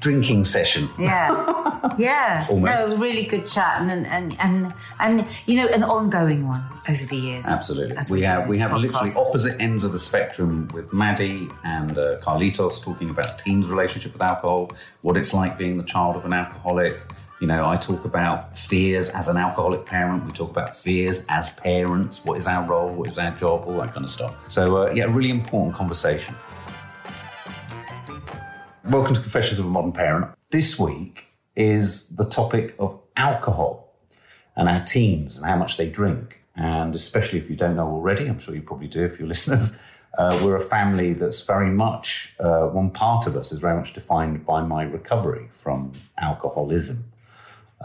drinking session. Yeah. Yeah. Almost. No, really good chat and, and and and you know, an ongoing one over the years. Absolutely. as We have we have literally opposite ends of the spectrum with Maddie and uh, Carlitos talking about teens' relationship with alcohol, what it's like being the child of an alcoholic. You know, I talk about fears as an alcoholic parent. We talk about fears as parents. What is our role? What is our job? All that kind of stuff. So, uh, yeah, really important conversation. Welcome to Confessions of a Modern Parent. This week is the topic of alcohol and our teens and how much they drink. And especially if you don't know already, I'm sure you probably do if you're listeners, uh, we're a family that's very much, uh, one part of us is very much defined by my recovery from alcoholism.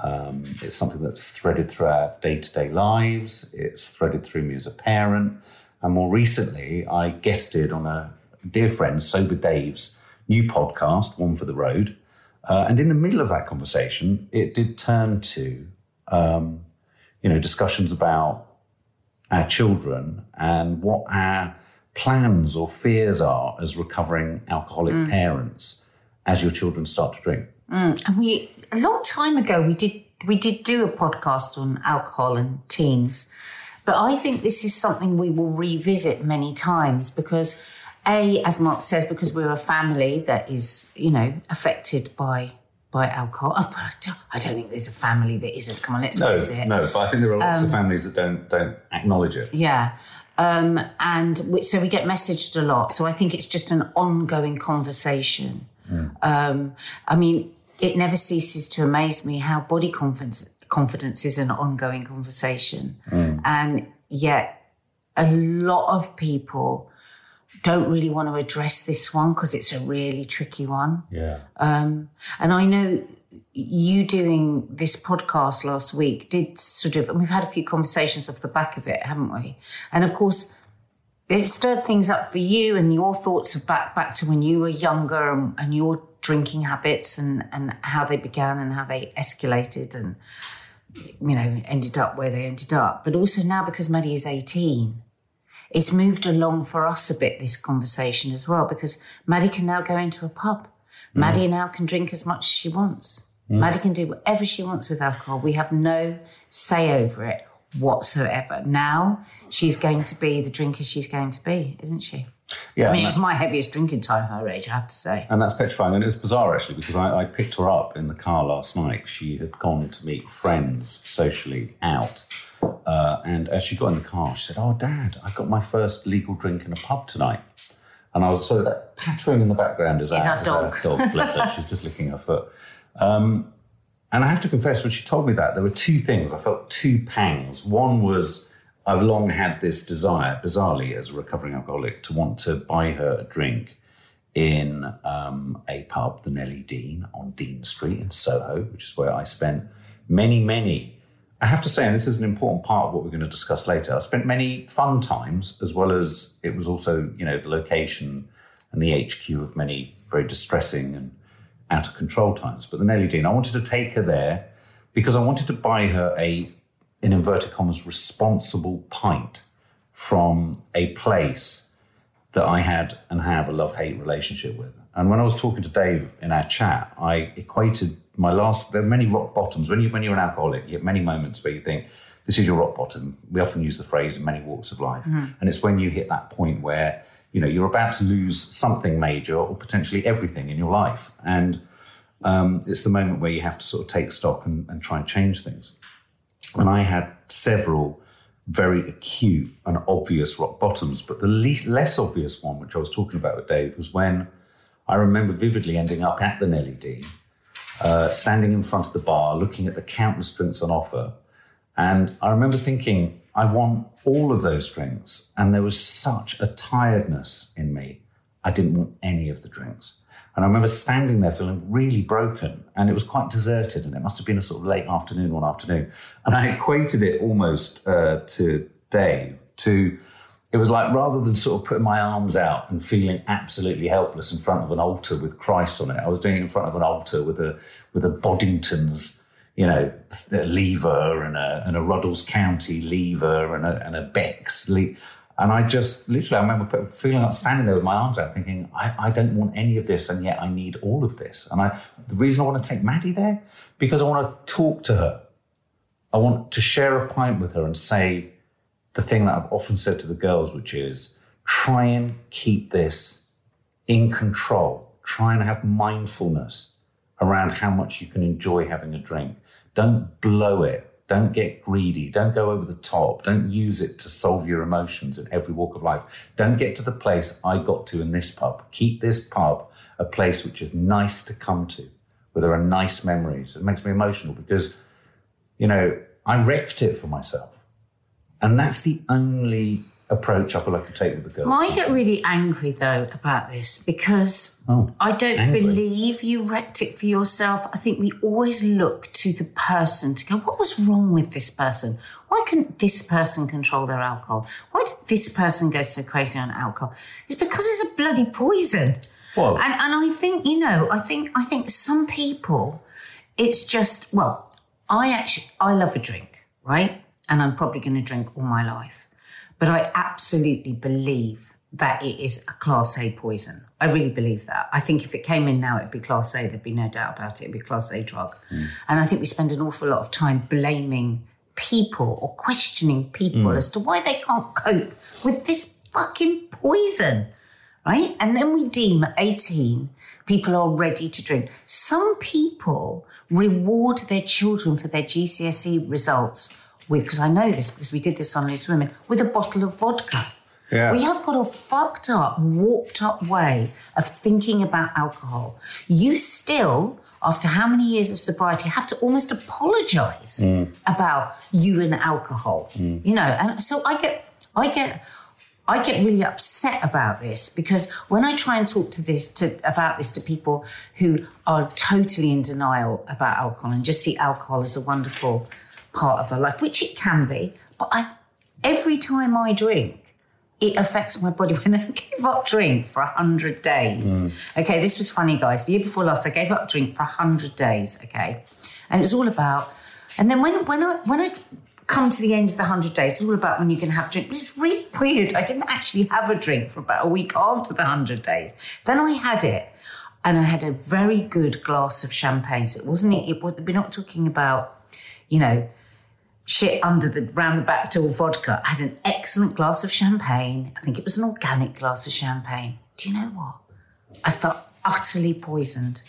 Um, it's something that's threaded through our day to day lives, it's threaded through me as a parent. And more recently, I guested on a dear friend, Sober Dave's new podcast, One for the Road. Uh, and in the middle of that conversation, it did turn to, um, you know, discussions about our children and what our plans or fears are as recovering alcoholic parents as your children start to drink. And we a long time ago we did we did do a podcast on alcohol and teens. But I think this is something we will revisit many times because A, as Mark says, because we're a family that is, you know, affected by by alcohol. Oh, but I don't, I don't think there's a family that isn't. Come on, let's No, face it. no, but I think there are lots of families that don't don't acknowledge it. Yeah. Um, and we, so we get messaged a lot. So I think it's just an ongoing conversation. Um, I mean, it never ceases to amaze me how body confidence, confidence is an ongoing conversation. And yet, a lot of people don't really want to address this one because it's a really tricky one. Yeah. Um, and I know you doing this podcast last week did sort of, and we've had a few conversations off the back of it, haven't we? And of course, it stirred things up for you and your thoughts of back back to when you were younger and, and your drinking habits and, and how they began and how they escalated and you know ended up where they ended up. But also now because Maddie is 18, it's moved along for us a bit, this conversation as well, because Maddie can now go into a pub. Mm. Maddie now can drink as much as she wants. Mm. Maddie can do whatever she wants with alcohol. We have no say over it whatsoever. Now she's going to be the drinker she's going to be, isn't she? Yeah. I mean, and it was my heaviest drinking time her age, I have to say. And that's petrifying. And it was bizarre, actually, because I, I picked her up in the car last night. She had gone to meet friends socially out. Uh, and as she got in the car, she said, Oh, Dad, I got my first legal drink in a pub tonight. And I was so that pattering in the background is, Is our, our is dog. dog. Bless her. She's just licking her foot. Um, and I have to confess, when she told me that, there were two things. I felt two pangs. One was I've long had this desire, bizarrely, as a recovering alcoholic, to want to buy her a drink in um, a pub, the Nellie Dean, on Dean Street in Soho, which is where I spent many, many. I have to say, and this is an important part of what we're going to discuss later. I spent many fun times, as well as it was also, you know, the location and the HQ of many very distressing and out of control times. But the Nellie Dean, I wanted to take her there because I wanted to buy her a, in inverted commas, responsible pint from a place that I had and have a love hate relationship with. And when I was talking to Dave in our chat, I equated my last, there are many rock bottoms. When, you, when you're an alcoholic, you have many moments where you think, this is your rock bottom. We often use the phrase in many walks of life. And it's when you hit that point where, you know, you're about to lose something major or potentially everything in your life. And um, it's the moment where you have to sort of take stock and, and try and change things. And I had several very acute and obvious rock bottoms, but the least, less obvious one, which I was talking about with Dave, was when I remember vividly ending up at the Nellie D, uh, standing in front of the bar, looking at the countless drinks on offer. And I remember thinking, I want all of those drinks. And there was such a tiredness in me. I didn't want any of the drinks. And I remember standing there feeling really broken, and it was quite deserted, and it must have been a sort of late afternoon one afternoon. And I equated it almost uh, to Dave to it was like rather than sort of putting my arms out and feeling absolutely helpless in front of an altar with Christ on it, I was doing it in front of an altar with a with a Boddington's, you know, lever and a and a Ruddles County lever and a and a Beck's lever. And I just literally, I remember feeling like standing there with my arms out, thinking, I, I don't want any of this, and yet I need all of this. And I, the reason I want to take Maddie there, because I want to talk to her. I want to share a pint with her and say, the thing that I've often said to the girls, which is try and keep this in control. Try and have mindfulness around how much you can enjoy having a drink. Don't blow it. Don't get greedy. Don't go over the top. Don't use it to solve your emotions in every walk of life. Don't get to the place I got to in this pub. Keep this pub a place which is nice to come to, where there are nice memories. It makes me emotional because, you know, I wrecked it for myself. And that's the only approach I feel I can take with the girls. I get really angry though about this because Oh, I don't angry. believe you wrecked it for yourself. I think we always look to the person to go, what was wrong with this person? Why couldn't this person control their alcohol? Why did this person go so crazy on alcohol? It's because it's a bloody poison. Well- and, and I think, you know, I think I think some people it's just well, I actually I love a drink, right? And I'm probably going to drink all my life. But I absolutely believe that it is a class A poison. I really believe that. I think if it came in now, it'd be class A. There'd be no doubt about it. It'd be class A drug. Hmm. And I think we spend an awful lot of time blaming people or questioning people hmm. as to why they can't cope with this fucking poison right? And then we deem at 18 people are ready to drink. Some people reward their children for their GCSE results with, because I know this because we did this on Loose Women, with a bottle of vodka. Yeah. We have got a fucked up, warped up way of thinking about alcohol. You still, after how many years of sobriety, have to almost apologize mm. about you and alcohol. Mm. You know, and so I get, I get, I get really upset about this because when I try and talk to this to about this to people who are totally in denial about alcohol and just see alcohol as a wonderful part of her life, which it can be, but I every time I drink, it affects my body. When I gave up drink for 100 days, hmm. okay, this was funny, guys. The year before last, I gave up drink for 100 days, okay? And it was all about, and then when, when, I, when I come to the end of the 100 days, it's all about when you can have a drink. But it's really weird. I didn't actually have a drink for about a week after the 100 days. Then I had it. And I had a very good glass of champagne. So it wasn't, it, was- we're not talking about, you know, shit under the round the back door vodka. I had an excellent glass of champagne. I think it was an organic glass of champagne. Do you know what? I felt utterly poisoned.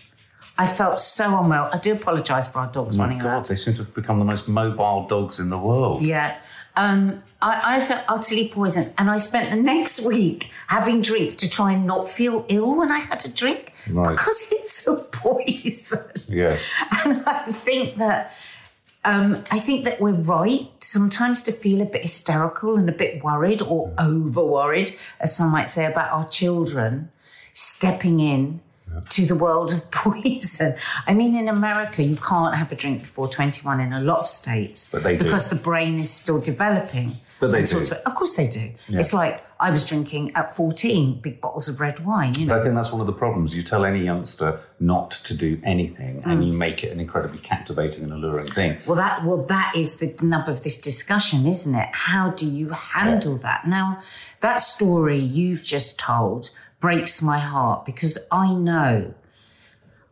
I felt so unwell. I do apologise for our dogs running God, around. they seem to have become the most mobile dogs in the world. Yeah. Um, I, I felt utterly poisoned. And I spent the next week having drinks to try and not feel ill when I had a drink Right. because it's a poison. Yeah. And I think that um, I think that we're right sometimes to feel a bit hysterical and a bit worried or over worried, as some might say, about our children stepping in to the world of poison. I mean, in America, you can't have a drink before 21 in a lot of states they do. because the brain is still developing. But they do. of course they do. It's like I was drinking at 14 big bottles of red wine, you know. But I think that's one of the problems. You tell any youngster not to do anything, and you mm. make it an incredibly captivating and alluring thing. Well, that well, that is the nub of this discussion, isn't it? How do you handle that? Now, that story you've just told breaks my heart because I know,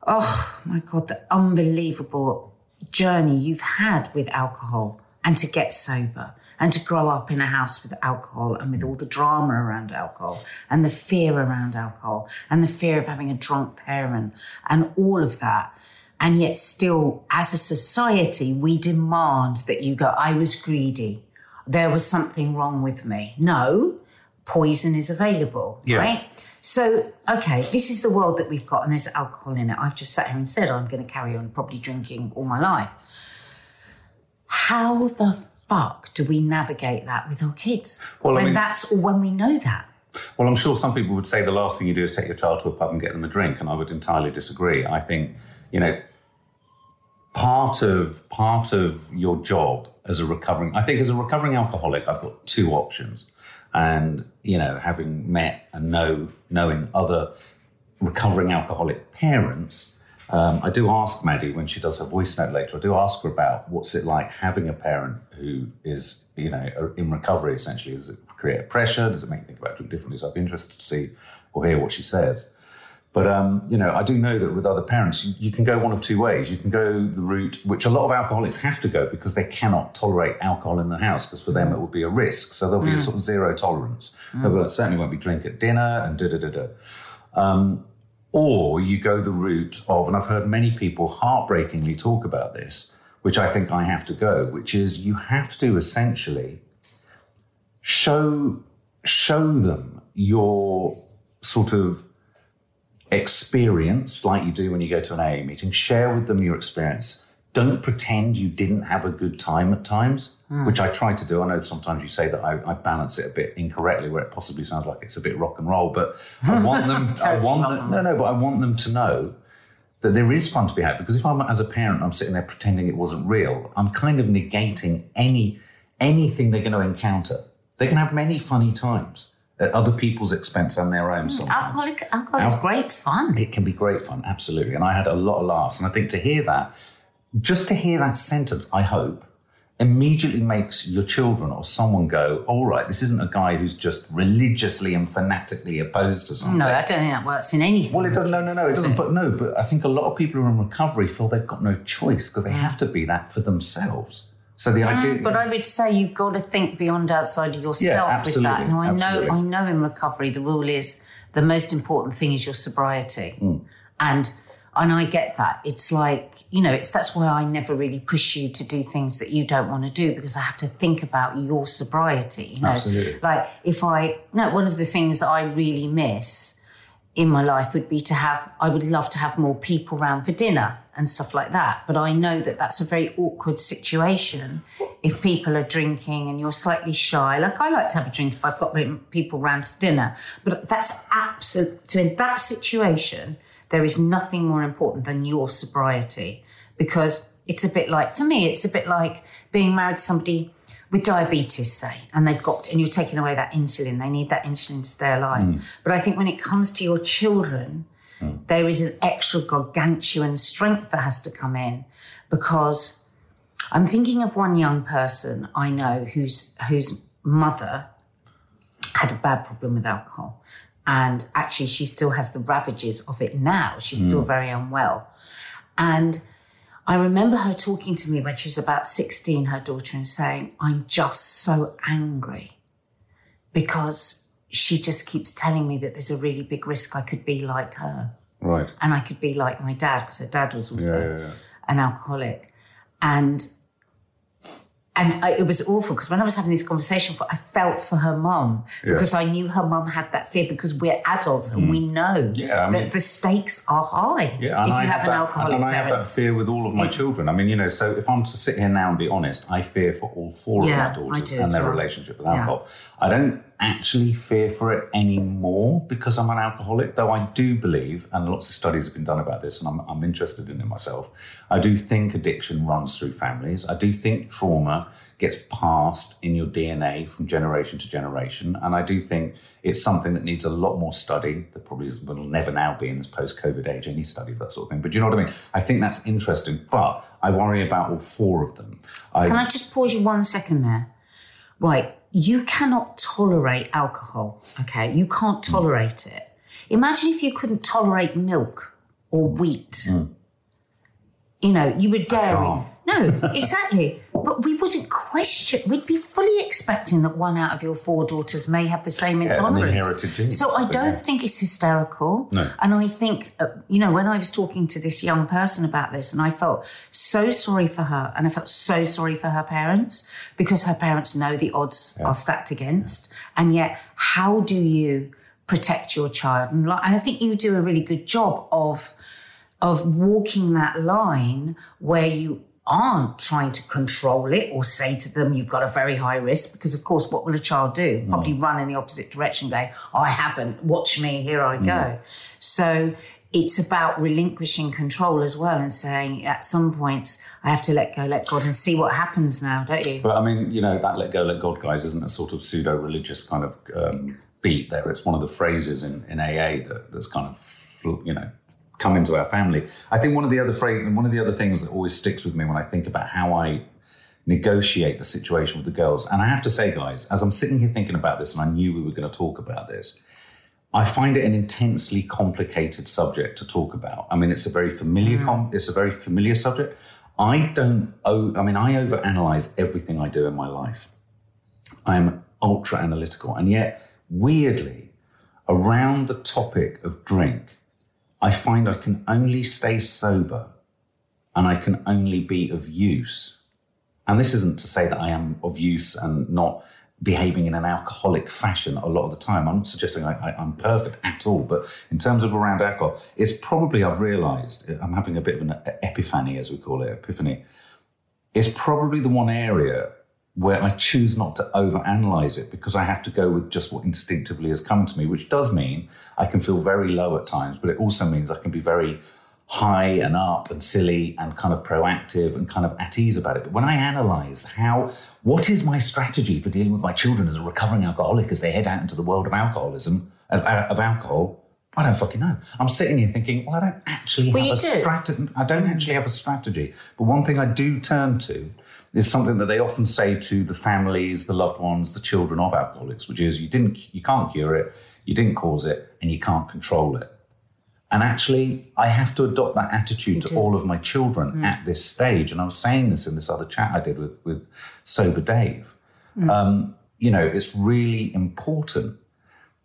oh my God, the unbelievable journey you've had with alcohol and to get sober and to grow up in a house with alcohol and with all the drama around alcohol and the fear around alcohol and the fear of having a drunk parent and all of that. And yet, still, as a society, we demand that you go, I was greedy. There was something wrong with me. No, poison is available, Yeah. right? So, okay, this is the world that we've got, and there's alcohol in it. I've just sat here and said I'm going to carry on probably drinking all my life. How the fuck do we navigate that with our kids Well, I when mean- that's when we know that? Well, I'm sure some people would say the last thing you do is take your child to a pub and get them a drink, and I would entirely disagree. I think, you know, part of part of your job as a recovering, I think, as a recovering alcoholic, I've got two options, and you know, having met and know knowing other recovering alcoholic parents. Um, I do ask Maddie when she does her voice note later. I do ask her about what's it like having a parent who is, you know, in recovery. Essentially, does it create pressure? Does it make you think about drink differently? So I'd be interested to see or hear what she says. But um, you know, I do know that with other parents, you, you, can go one of two ways. You can go the route which a lot of alcoholics have to go because they cannot tolerate alcohol in the house because for them it would be a risk. So there'll be mm. a sort of zero tolerance. Mm. There certainly won't be drink at dinner and da da da da. Um, or you go the route of, and I've heard many people heartbreakingly talk about this, which I think I have to go, which is you have to essentially show show them your sort of experience like you do when you go to an AA meeting. Share with them your experience. Don't pretend you didn't have a good time at times, mm. which I try to do. I know sometimes you say that I, I, balance it a bit incorrectly, where it possibly sounds like it's a bit rock and roll. But I want them. I want them, no, no. But I want them to know that there is fun to be had. Because if I'm as a parent, I'm sitting there pretending it wasn't real. I'm kind of negating any anything they're going to encounter. They can have many funny times at other people's expense and their own. Sometimes. Alcoholic, alcohol is great fun. It can be great fun, absolutely. And I had a lot of laughs. And I think to hear that just to hear that sentence, I hope, immediately makes your children or someone go, all right, this isn't a guy who's just religiously and fanatically opposed to something. No, I don't think that works in anything. Well, it doesn't. No, no, no. It doesn't. But no, but I think a lot of people who are in recovery feel they've got no choice because they have to be that for themselves. So the idea, mm, but I would say you've got to think beyond outside of yourself yeah, with that. Now I absolutely. know, I know in recovery the rule is the most important thing is your sobriety, mm. and and I get that. It's like, you know, it's that's why I never really push you to do things that you don't want to do because I have to think about your sobriety. You know? Absolutely. Like if I no, one of the things that I really miss in my life would be to have I would love to have more people around for dinner and stuff like that. But I know that that's a very awkward situation if people are drinking and you're slightly shy. Like I like to have a drink if I've got people around to dinner, but that's absolute. In that situation, there is nothing more important than your sobriety because it's a bit like, for me, it's a bit like being married to somebody with diabetes, say, and they've got, and you're taking away that insulin. They need that insulin to stay alive. Mm. But I think when it comes to your children, mm. there is an extra gargantuan strength that has to come in because I'm thinking of one young person I know whose whose mother had a bad problem with alcohol. And actually, she still has the ravages of it now. She's mm. still very unwell. And I remember her talking to me when she was about 16, her daughter, and saying, I'm just so angry because she just keeps telling me that there's a really big risk I could be like her. Right. And I could be like my dad because her dad was also yeah, yeah, yeah. an alcoholic. And and I, it was awful because when I was having this conversation, I felt for her mum because I knew her mum had that fear because we're adults and we mm. know yeah, I mean, that the stakes are high yeah, if you I have, have an alcoholic and I have that fear with all of my children. I mean, you know, so if I'm to sit here now and be honest, I fear for all four yeah, of my daughters and their well. relationship with alcohol. I don't actually fear for it anymore because I'm an alcoholic, though I do believe, and lots of studies have been done about this, and I'm, I'm interested in it myself. I do think addiction runs through families. I do think trauma gets passed in your DNA from generation to generation. And I do think it's something that needs a lot more study. There probably will never now be in this post COVID age any study of that sort of thing. But you know what I mean? I think that's interesting. But I worry about all four of them. I, Can I just pause you one second there? Right. You cannot tolerate alcohol. Okay. You can't tolerate mm. it. Imagine if you couldn't tolerate milk or wheat. Mm. You know, you were dairy. No, exactly. But we wouldn't question. We'd be fully expecting that one out of your four daughters may have the same intolerance. Yeah, genes, so I don't yeah. think it's hysterical. No. And I think, uh, you know, when I was talking to this young person about this, and I felt so sorry for her, and I felt so sorry for her parents because her parents know the odds yeah. are stacked against, and yet how do you protect your child? And, and I think you do a really good job of of walking that line where you aren't trying to control it or say to them, you've got a very high risk, because of course, what will a child do? Probably run in the opposite direction, go, I haven't, watch me, here I go. So it's about relinquishing control as well and saying at some points, I have to let go, let God and see what happens now, don't you? But I mean, you know, that let go, let God, guys, isn't a sort of pseudo religious kind of um, beat there. It's one of the phrases in, in AA that, that's kind of, you know, come into our family. I think one of the other phrase, one of the other things that always sticks with me when I think about how I negotiate the situation with the girls, and I have to say, guys, as I'm sitting here thinking about this, and I knew we were going to talk about this, I find it an intensely complicated subject to talk about. I mean, it's a very familiar, mm. com- it's a very familiar subject. I don't. Oh, I mean, I overanalyze everything I do in my life. I'm ultra analytical, and yet weirdly, around the topic of drink, I find I can only stay sober, and I can only be of use. And this isn't to say that I am of use and not behaving in an alcoholic fashion a lot of the time. I'm not suggesting I, I'm perfect at all, but in terms of around alcohol, it's probably, I've realized, I'm having a bit of an epiphany, as we call it, epiphany. It's probably the one area where I choose not to overanalyze it because I have to go with just what instinctively has come to me, which does mean I can feel very low at times, but it also means I can be very high and up and silly and kind of proactive and kind of at ease about it. But when I analyze how, what is my strategy for dealing with my children as a recovering alcoholic as they head out into the world of alcoholism, of, uh, of alcohol, I don't fucking know. I'm sitting here thinking, well, I don't actually Well, have a strategy. I don't actually have a strategy. But one thing I do turn to is something that they often say to the families, the loved ones, the children of alcoholics, which is you didn't, you can't cure it, you didn't cause it, and you can't control it. And actually, I have to adopt that attitude to all of my children mm. at this stage. And I was saying this in this other chat I did with, with Sober Dave. Mm. Um, you know, it's really important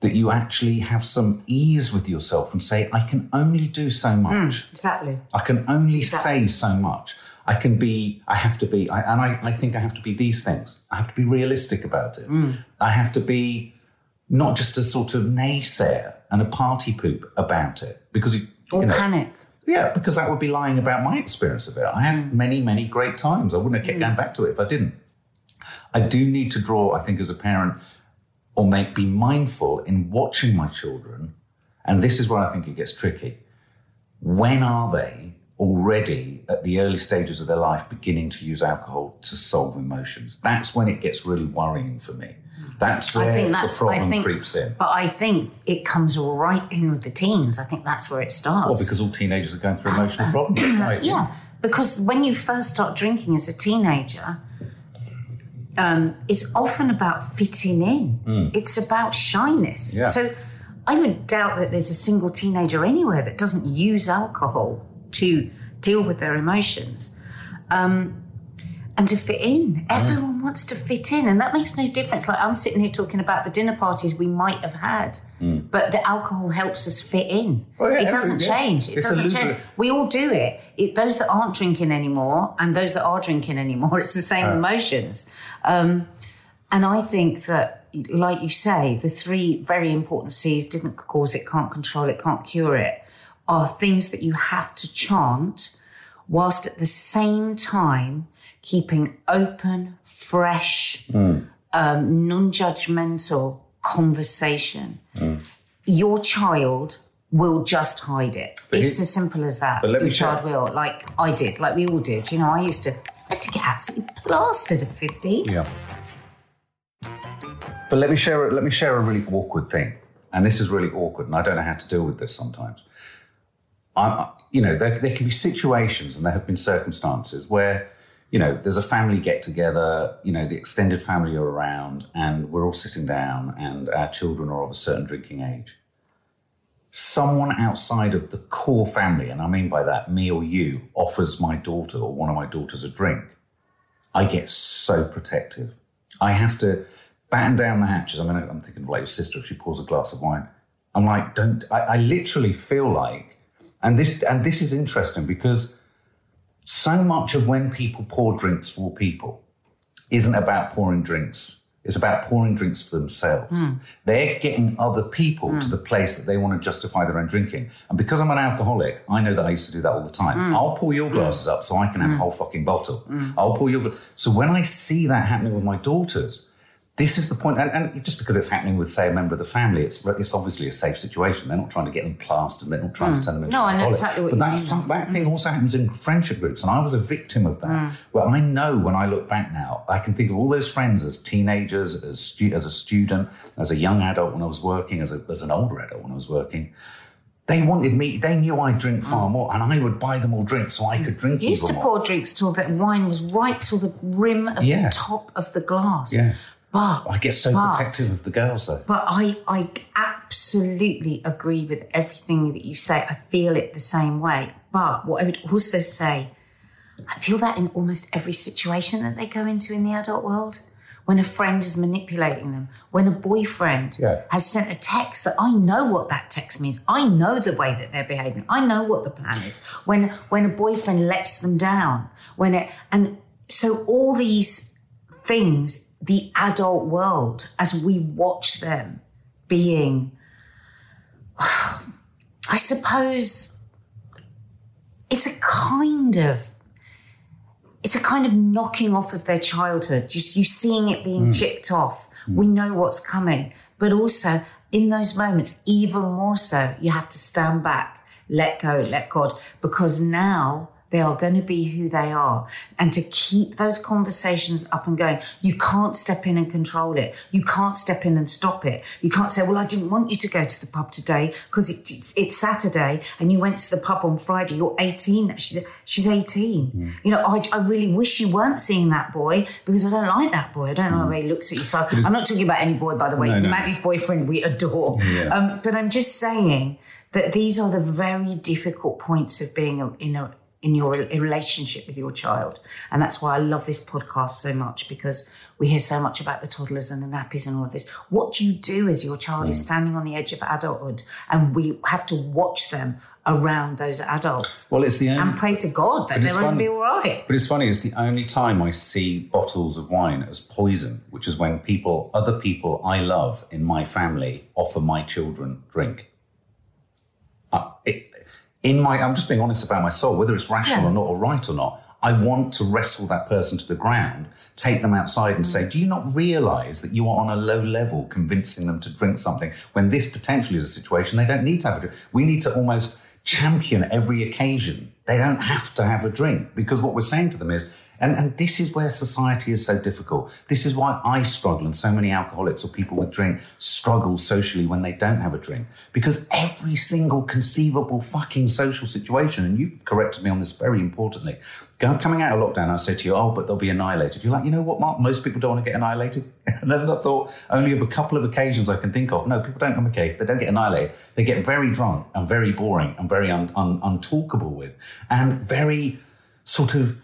that you actually have some ease with yourself and say, I can only do so much. Mm, exactly. I can only Exactly. say so much. I can be, I have to be, I, and I, I think I have to be these things. I have to be realistic about it. Mm. I have to be not just a sort of naysayer and a party poop about it because you, Or you know, panic. yeah, because that would be lying about my experience of it. I had mm. many, many great times. I wouldn't have kept mm. going back to it if I didn't. I do need to draw, I think, as a parent, or make be mindful in watching my children. And this is where I think it gets tricky. When are they already at the early stages of their life beginning to use alcohol to solve emotions? That's when it gets really worrying for me. That's where I think that's the problem think, creeps in. But I think it comes right in with the teens. I think that's where it starts. Well, because all teenagers are going through emotional problems. Right. Yeah, because when you first start drinking as a teenager, um, it's often about fitting in. It's about shyness. Mm. Yeah. So I would doubt that there's a single teenager anywhere that doesn't use alcohol to deal with their emotions. Um, and to fit in. Everyone wants to fit in, and that makes no difference. Like I'm sitting here talking about the dinner parties we might have had, but the alcohol helps us fit in. Mm. Oh, yeah, it doesn't change. It It's doesn't change. We all do it. it. Those that aren't drinking anymore and those that are drinking anymore, it's the same emotions. Um, and I think that, like you say, the three very important C's didn't cause it, can't control it, can't cure it, are things that you have to chant whilst at the same time keeping open, fresh, um, non judgmental conversation. Your child will just hide it. But it's he- as simple as that. But let Your me child will, like I did, like we all did. You know, I used to, I used to get absolutely plastered at 15. Yeah. But let me share. Let me share a really awkward thing, and this is really awkward, and I don't know how to deal with this sometimes. I'm, you know, there, there can be situations, and there have been circumstances where, you know, there's a family get together. You know, the extended family are around, and we're all sitting down, and our children are of a certain drinking age. Someone outside of the core family, and I mean by that me or you, offers my daughter or one of my daughters a drink. I get so protective. I have to batten down the hatches. I mean, I'm thinking of like your sister if she pours a glass of wine. I'm like, don't. I, I literally feel like, and this and this is interesting because so much of when people pour drinks for people isn't about pouring drinks. It's about pouring drinks for themselves. Hmm. They're getting other people hmm. to the place that they want to justify their own drinking. And because I'm an alcoholic, I know that I used to do that all the time. Hmm. I'll pour your glasses up so I can have a whole fucking bottle. I'll pour your. So when I see that happening with my daughters, this is the point, and, and just because it's happening with, say, a member of the family, it's it's obviously a safe situation. They're not trying to get them plastered. They're not trying to hmm. turn them into No, I know exactly what but you that's mean. some, that thing also happens in friendship groups, and I was a victim of that. Hmm. Well, I know when I look back now, I can think of all those friends as teenagers, as stu- as a student, as a young adult when I was working, as a, as an older adult when I was working. They wanted me. They knew I'd drink far hmm. more, and I would buy them all drinks so I could drink You used to more. pour drinks till the wine was right till the rim of Yeah. the top of the glass. Yeah. But I get so but- protective of the girls, though. But I, I absolutely agree with everything that you say. I feel it the same way. But what I would also say, I feel that in almost every situation that they go into in the adult world. When a friend is manipulating them, when a boyfriend Yeah. has sent a text that I know what that text means. I know the way that they're behaving. I know what the plan is. When when a boyfriend lets them down, when it and so all these things, the adult world, as we watch them being, I suppose, it's a kind of, it's a kind of knocking off of their childhood. Just you seeing it being hmm. chipped off. Hmm. We know what's coming, but also in those moments, even more so, you have to stand back, let go, let God, because now they are going to be who they are. And to keep those conversations up and going, you can't step in and control it. You can't step in and stop it. You can't say, well, I didn't want you to go to the pub today because it, it's, it's Saturday and you went to the pub on Friday. You're 18. She's, she's 18. You know, I, I really wish you weren't seeing that boy because I don't like that boy. I don't like the way he looks at you. So I'm not talking about any boy, by the way. No, no. Maddie's boyfriend, we adore. Yeah. Um, but I'm just saying that these are the very difficult points of being a, in a in your relationship with your child, and that's why I love this podcast so much because we hear so much about the toddlers and the nappies and all of this. What do you do as your child Mm. is standing on the edge of adulthood, and we have to watch them around those adults Well, it's the only. and pray to God that they're going to be all right. But it's funny, it's the only time I see bottles of wine as poison, which is when people, other people I love in my family, offer my children drink. Uh, it, in my, I'm just being honest about my soul, whether it's rational Yeah. or not, or right or not. I want to wrestle that person to the ground, take them outside, and say, mm. "Do you not realise that you are on a low level, convincing them to drink something when this potentially is a situation they don't need to have a drink? We need to almost champion every occasion. They don't have to have a drink because what we're saying to them is, and, and this is where society is so difficult. This is why I struggle and so many alcoholics or people with drink struggle socially when they don't have a drink. Because every single conceivable fucking social situation, and you've corrected me on this very importantly, coming out of lockdown, I say to you, oh, but they'll be annihilated. You're like, you know what, Mark? Most people don't want to get annihilated. I thought, only of a couple of occasions I can think of. No, people don't come okay. They don't get annihilated. They get very drunk and very boring and very un- un- untalkable with and very sort of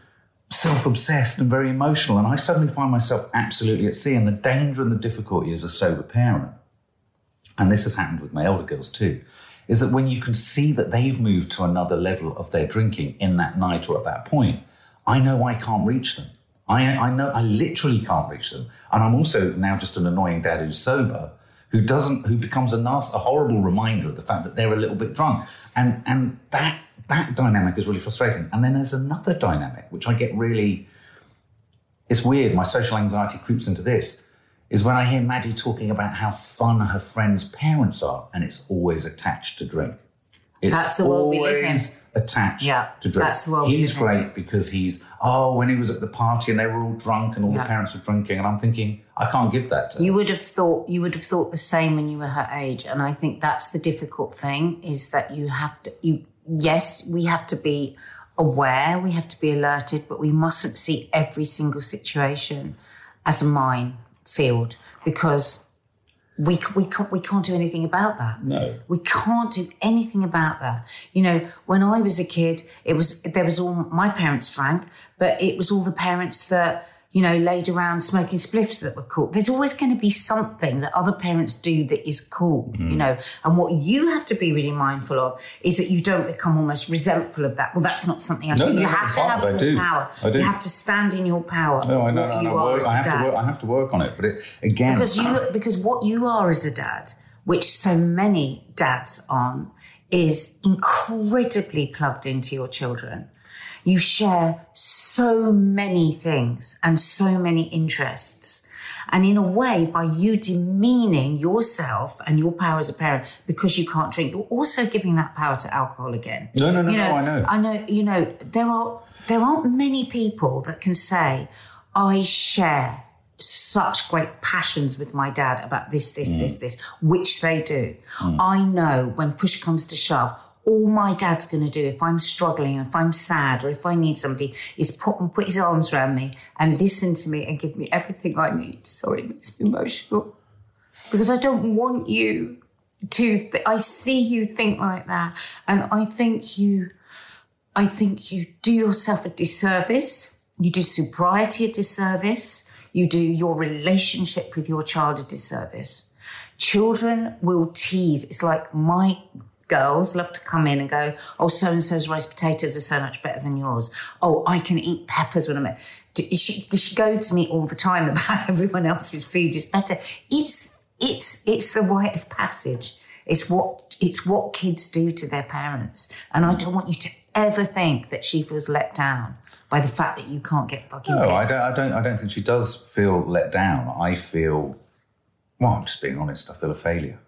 self-obsessed and very emotional and i suddenly find myself absolutely at sea and the danger and the difficulty as a sober parent and this has happened with my elder girls too is that when you can see that they've moved to another level of their drinking in that night or at that point i know i can't reach them. I, I know i literally can't reach them. And i'm also now just an annoying dad who's sober who doesn't who becomes a nasty, a horrible reminder of the fact that they're a little bit drunk. And and that that dynamic is really frustrating and then there's another dynamic which i get really it's weird my social anxiety creeps into this is when i hear maddie talking about how fun her friends parents are and it's always attached to drink it's That's the world we live in. always attached Yeah, to drink that's the world we he's great because he's oh when he was at the party and they were all drunk and all Yeah. the parents were drinking and i'm thinking i can't give that to You would have thought you would have thought the same when you were her age, and I think that's the difficult thing is that you have to. You yes, we have to be aware, we have to be alerted, but we mustn't see every single situation as a minefield because we we can't we can't do anything about that. no We can't do anything about that. You know, when I was a kid, it was there was all my parents drank, but it was all the parents that you know, laid around smoking spliffs that were cool. There's always going to be something that other parents do that is cool, Mm. you know. And what you have to be really mindful of is that you don't become almost resentful of that. Well, that's not something I No, do. no, you have to have I do. power. I do. You have to stand in your power. No, I know. I, you are Work, as have to work. I have to work on it. But it, again, Because you, because what you are as a dad, which so many dads aren't, is incredibly plugged into your children. You share so many things and so many interests. And in a way, by you demeaning yourself and your power as a parent because you can't drink, you're also giving that power to alcohol again. No, no, no, You no, I know. I know, you know, there are there aren't many people that can say, I share such great passions with my dad about this, this, Mm. this, this, which they do. I know when push comes to shove, all my dad's going to do if I'm struggling, if I'm sad, or if I need somebody, is put put his arms around me and listen to me and give me everything I need. Sorry, it makes me emotional because I don't want you to. Th- I see you think like that, and I think you. I think you do yourself a disservice. You do sobriety a disservice. You do your relationship with your child a disservice. Children will tease. It's like my girls love to come in and go, oh, so and so's roast potatoes are so much better than yours. Oh, I can eat peppers when I'm at. She, she go to me all the time about everyone else's food is better. It's it's it's the rite of passage. It's what it's what kids do to their parents, and I don't want you to ever think that she feels let down by the fact that you can't get fucking No, I don't, I don't. I don't think she does feel let down. I feel. Well, I'm just being honest. I feel a failure.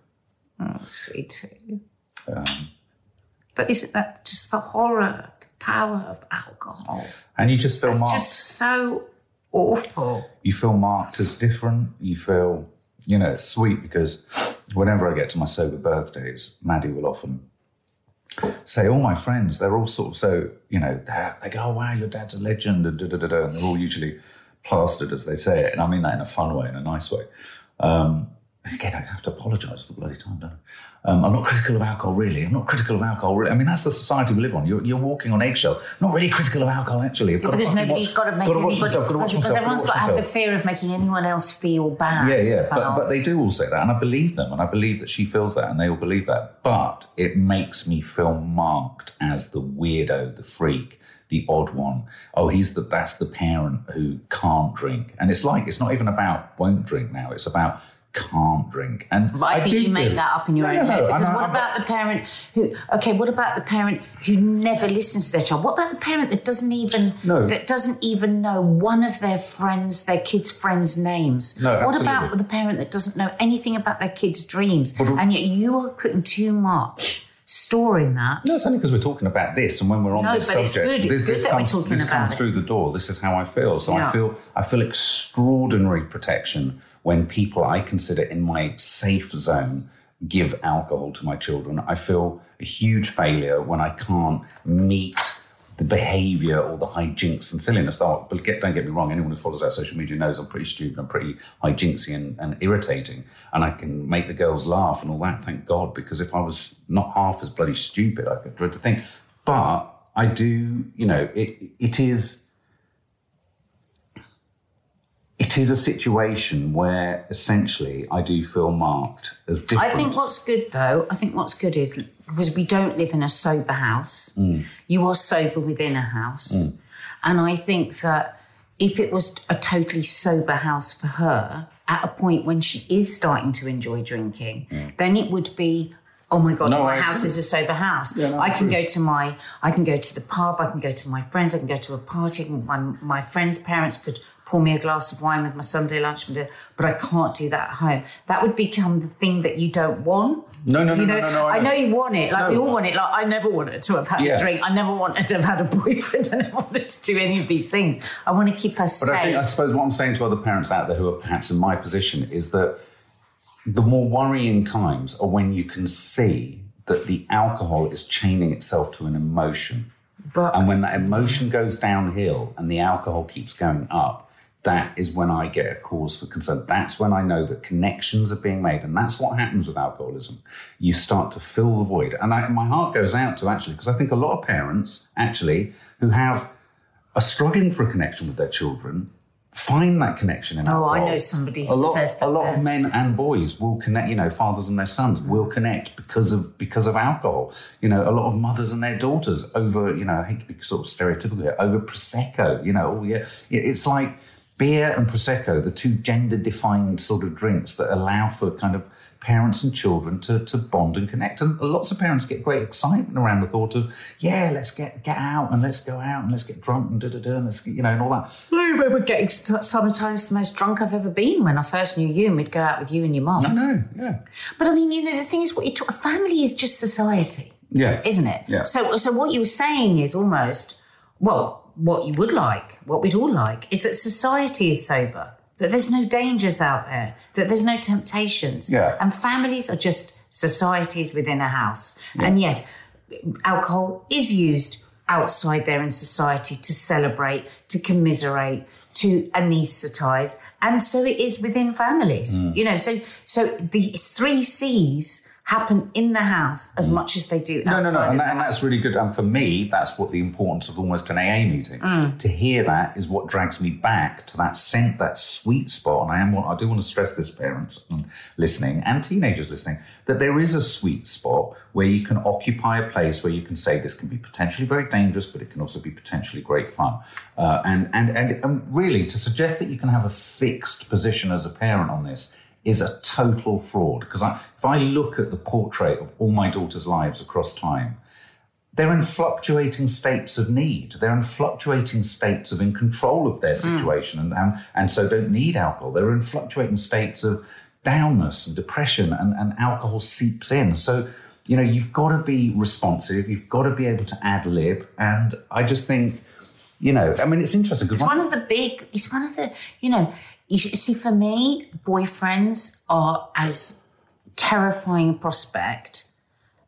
Oh, sweet. Um, But isn't that just the horror, the power of alcohol? and you just feel It's marked. just so awful. You feel marked as different. You feel, you know, it's sweet because whenever I get to my sober birthdays, Maddie will often say, all my friends, they're all sort of so, you know, they're- they go, oh, wow, your dad's a legend, and da da da da. And they're all usually plastered as they say it. And I mean that in a fun way, in a nice way. Um, again, I have to apologise for the bloody time, don't I? Um, I'm not critical of alcohol, really. I'm not critical of alcohol, really. I mean, that's the society we live on. You're, you're walking on eggshell. Not really critical of alcohol, actually. I've got to Because fucking nobody's watch- got to make gotta watch anybody, myself, because, because myself, everyone's gotta got to have the fear of making anyone else feel bad. Yeah, yeah, but, but they do all say that, and I believe them, and I believe that she feels that, and they all believe that. But it makes me feel marked as the weirdo, the freak, the odd one. Oh, he's the that's the parent who can't drink, and it's like it's not even about won't drink now; it's about can't drink. And But I, think do you make that up in your No, own no, head. no, Because I know, what I'm- about the parent who? Okay, what about the parent who never listens to their child? What about the parent that doesn't even No. that doesn't even know one of their friends, their kids' friends' names? No, what absolutely. about the parent that doesn't know anything about their kids' dreams, and yet you are putting too much store in that? No, it's only because we're talking about this, and when we're on No, this but it's subject, good. It's this, good this that we're talking this about comes it. through the door. This is how I feel. So Yeah. I feel I feel extraordinary protection when people I consider in my safe zone give alcohol to my children. I feel a huge failure when I can't meet the behaviour or the hijinks and silliness. Oh, but get, don't get me wrong, anyone who follows our social media knows I'm pretty stupid, I'm pretty hijinksy and, and irritating, and I can make the girls laugh and all that, thank God, because if I was not half as bloody stupid, I could dread to think. But I do, you know, it, it is it is a situation where essentially I do feel marked as different. I think what's good though, I think what's good is because we don't live in a sober house. Mm. You are sober within a house. And I think that if it was a totally sober house for her, at a point when she is starting to enjoy drinking, then it would be, oh my God, No, my I house agree. is a sober house. Yeah, no, I can go to my I can go to the pub, I can go to my friends, I can go to a party, my, my friends' parents could pour me a glass of wine with my Sunday lunch, but I can't do that at home. That would become the thing that you don't want. No, no, no, You no, no, no, I I know know. you want it. Like we No. all want it. Like I never wanted to have had Yeah. a drink. I never wanted to have had a boyfriend. I never wanted to do any of these things. I want to keep us But safe. I think I suppose what I'm saying to other parents out there who are perhaps in my position is that the more worrying times are when you can see that the alcohol is chaining itself to an emotion. but And when that emotion goes downhill and the alcohol keeps going up, that is when I get a cause for concern. That's when I know that connections are being made. And that's what happens with alcoholism. You start to fill the void. And I, my heart goes out to actually, because I think a lot of parents actually who have are struggling for a connection with their children find that connection in Oh. I know somebody a lot, says that a lot of men and boys will connect. You know, fathers and their sons will connect because of because of alcohol. You know, a lot of mothers and their daughters over. You know, I hate to be sort of stereotypical here over prosecco. You know, oh yeah, it's like beer and prosecco, the two gender defined sort of drinks that allow for kind of parents and children to, to bond and connect. And lots of parents get great excitement around the thought of, yeah, let's get get out and let's go out and let's get drunk and da da da and let's get, you know and all that. I remember getting sometimes the most drunk I've ever been when I first knew you, and we'd go out with you and your mum. I know, yeah, But I mean, you know, the thing is, what you talk, family is just society, yeah, isn't it? Yeah. So, so what you were saying is almost, well, what you would like, what we'd all like, is that society is sober, that there's no dangers out there, that there's no temptations, Yeah. and families are just societies within a house. And yes, alcohol is used outside there in society to celebrate, to commiserate, to anaesthetize, and so it is within families. Mm. You know, so so these three C's happen in the house as much as they do Mm. No, no, no, and, that, and that's really good. And for me, that's what the importance of almost an AA meeting. Mm. To hear that is what drags me back to that scent, that sweet spot. And I am, I do want to stress this, parents and listening and teenagers listening, that there is a sweet spot where you can occupy a place where you can say this can be potentially very dangerous, but it can also be potentially great fun. Uh, and, and and and really, to suggest that you can have a fixed position as a parent on this is a total fraud. Because I, I look at the portrait of all my daughter's lives across time, they're in fluctuating states of need. They're in fluctuating states of in control of their hmm. situation and, and, and so don't need alcohol. They're in fluctuating states of downness and depression and, and alcohol seeps in. So, you know, you've got to be responsive. You've got to be able to ad lib. And I just think, you know, I mean, it's interesting It's one of the big. It's one of the. You know, you see, for me, boyfriends are as terrifying prospect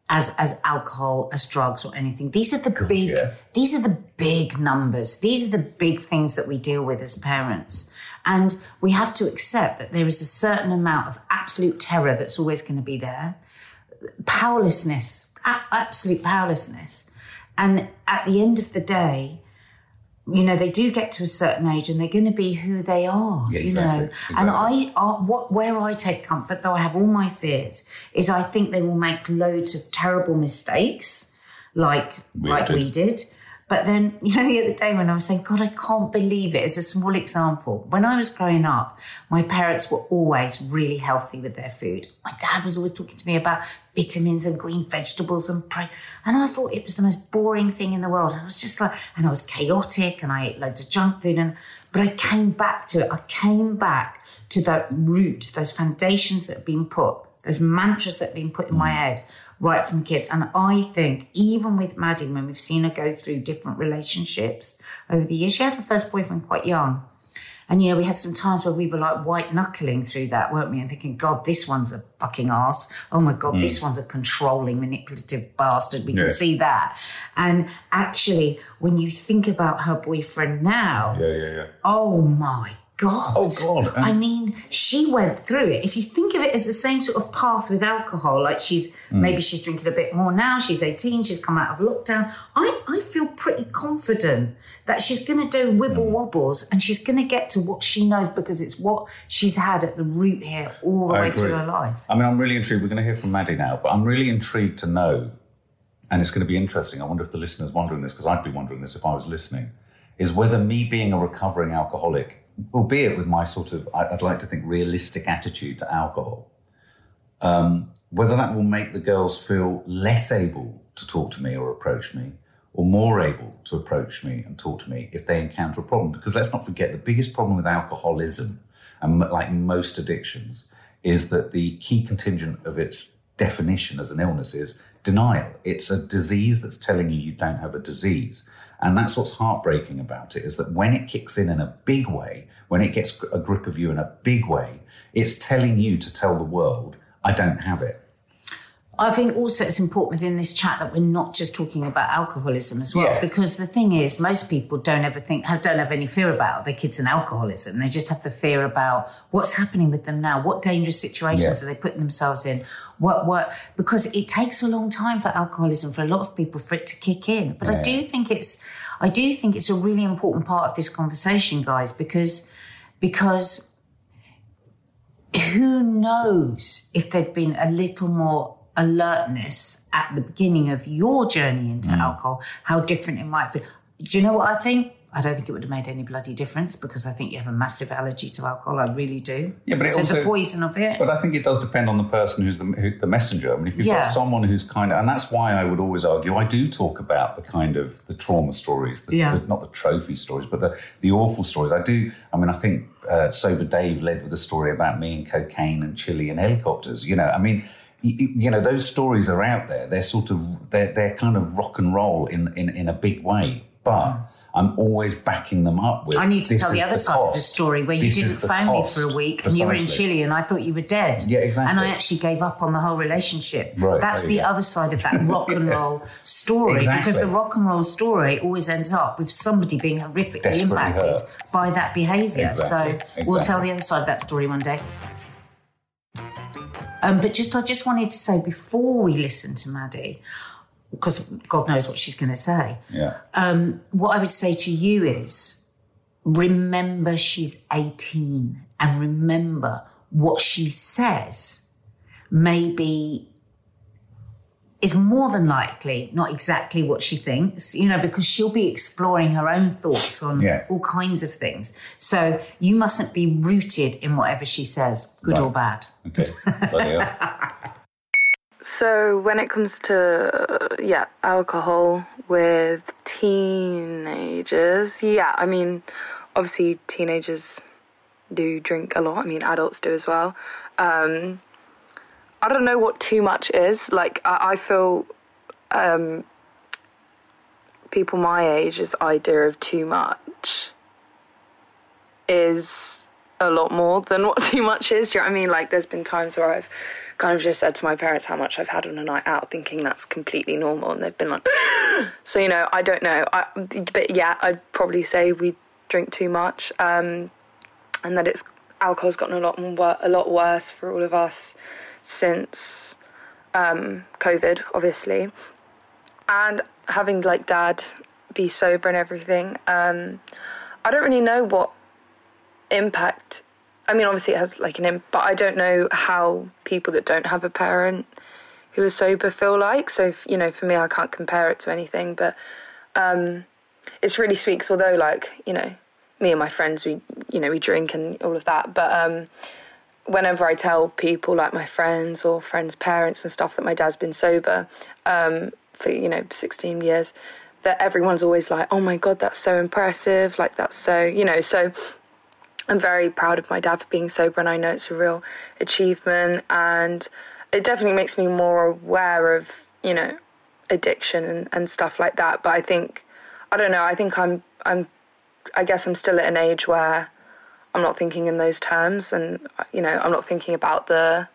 as as alcohol, as drugs, or anything. These are the big. yeah. These are the big numbers. These are the big things that we deal with as parents. And we have to accept that there is a certain amount of absolute terror that's always going to be there. Powerlessness, absolute powerlessness. And at the end of the day, you know, they do get to a certain age and they're going to be who they are, Yeah, you exactly, know. And. I, uh, what, where I take comfort, though I have all my fears, is I think they will make loads of terrible mistakes, like We like did. we did. But then, you know, the other day when I was saying, God, I can't believe it. As a small example, when I was growing up, my parents were always really healthy with their food. My dad was always talking to me about vitamins and green vegetables and pro. And I thought it was the most boring thing in the world. I was just like, and I was chaotic and I ate loads of junk food. And but I came back to it. I came back to that root, those foundations that have been put, those mantras that have been put in my mm. head right from the kid. And I think even with Maddie, when we've seen her go through different relationships over the years, she had her first boyfriend quite young. And you know, we had some times where we were like white knuckling through that, weren't we? And thinking, God, this one's a fucking ass. Oh my God, this mm. one's a controlling, manipulative bastard. We Yeah. can see that. And actually, when you think about her boyfriend now, Yeah, yeah, yeah. Oh my God. Oh, God. I mean, she went through it. If you think of it as the same sort of path with alcohol, like she's Mm. maybe she's drinking a bit more now, she's 18, she's come out of lockdown. I, I feel pretty confident that she's going to do wibble Mm. wobbles and she's going to get to what she knows because it's what she's had at the root here all the I way through her life. I mean, I'm really intrigued. We're going to hear from Maddie now, but I'm really intrigued to know, and it's going to be interesting. I wonder if the listener's wondering this, because I'd be wondering this if I was listening, is whether me being a recovering alcoholic, albeit with my sort of, I'd like to think, realistic attitude to alcohol, um, whether that will make the girls feel less able to talk to me or approach me, or more able to approach me and talk to me if they encounter a problem. Because let's not forget, the biggest problem with alcoholism, and like most addictions, is that the key contingent of its definition as an illness is denial. It's a disease that's telling you you don't have a disease. And that's what's heartbreaking about it is that when it kicks in in a big way, when it gets a grip of you in a big way, it's telling you to tell the world, I don't have it. I think also it's important within this chat that we're not just talking about alcoholism as well, Yeah. because the thing is, most people don't ever think, have, don't have any fear about their kids and alcoholism. They just have the fear about what's happening with them now, what dangerous situations Yeah. are they putting themselves in, what what because it takes a long time for alcoholism for a lot of people for it to kick in. But I do think it's, I do think it's a really important part of this conversation, guys, because because who knows if there'd been a little more alertness at the beginning of your journey into Mm. alcohol, how different it might be. Do you know what I think? I don't think it would have made any bloody difference because I think you have a massive allergy to alcohol. I really do. Yeah, but it so also- the poison of it. But I think it does depend on the person who's the, who, the messenger. I mean, if you've Yeah. got someone who's kind of, and that's why I would always argue, I do talk about the kind of the trauma stories, the, Yeah. the- not the trophy stories, but the, the awful stories. I do, I mean, I think uh, Sober Dave led with a story about me and cocaine and Chile and helicopters. You know, I mean, you, you know, those stories are out there. They're sort of, they're, they're kind of rock and roll in, in, in a big way. But mm. I'm always backing them up with. I need to tell the other side of the story where you This didn't the phone me for a week and you were in Chile and I thought you were dead. Yeah, exactly. And I actually gave up on the whole relationship. Right, That's the go. other side of that rock and Yes. roll story because the rock and roll story always ends up with somebody being horrifically impacted hurt. by that behaviour. Exactly, So we'll tell the other side of that story one day. Um, but just I just wanted to say before we listen to Maddie, because God knows what she's going to say Yeah. what I would say to you is remember she's 18 and remember what she says maybe is more than likely not exactly what she thinks, you know, because she'll be exploring her own thoughts on Yeah. all kinds of things. So you mustn't be rooted in whatever she says, good or bad. Okay. So when it comes to uh, yeah alcohol with teenagers, yeah, I mean, obviously teenagers do drink a lot. I mean, adults do as well. Um, I don't know what too much is. Like I, I feel um, people my age's idea of too much is a lot more than what too much is. Do you know what I mean? Like, there's been times where I've kind of just said to my parents how much I've had on a night out, thinking that's completely normal, and they've been like, so you know, I don't know. I, but yeah, I'd probably say we drink too much, um, and that it's alcohol's gotten a lot more, a lot worse for all of us since um, COVID, obviously, and having like dad be sober and everything. Um, I don't really know what impact i mean obviously it has like an impact but i don't know how people that don't have a parent who is sober feel like so if, you know for me i can't compare it to anything but um it's really sweet 'cause although like you know me and my friends we you know we drink and all of that but um whenever i tell people like my friends or friends parents and stuff that my dad's been sober um for you know 16 years that everyone's always like oh my god that's so impressive like that's so you know so I'm very proud of my dad for being sober, and I know it's a real achievement. And it definitely makes me more aware of, you know, addiction and, and stuff like that. But I think, I don't know. I think I'm, I'm, I guess I'm still at an age where I'm not thinking in those terms, and you know, I'm not thinking about the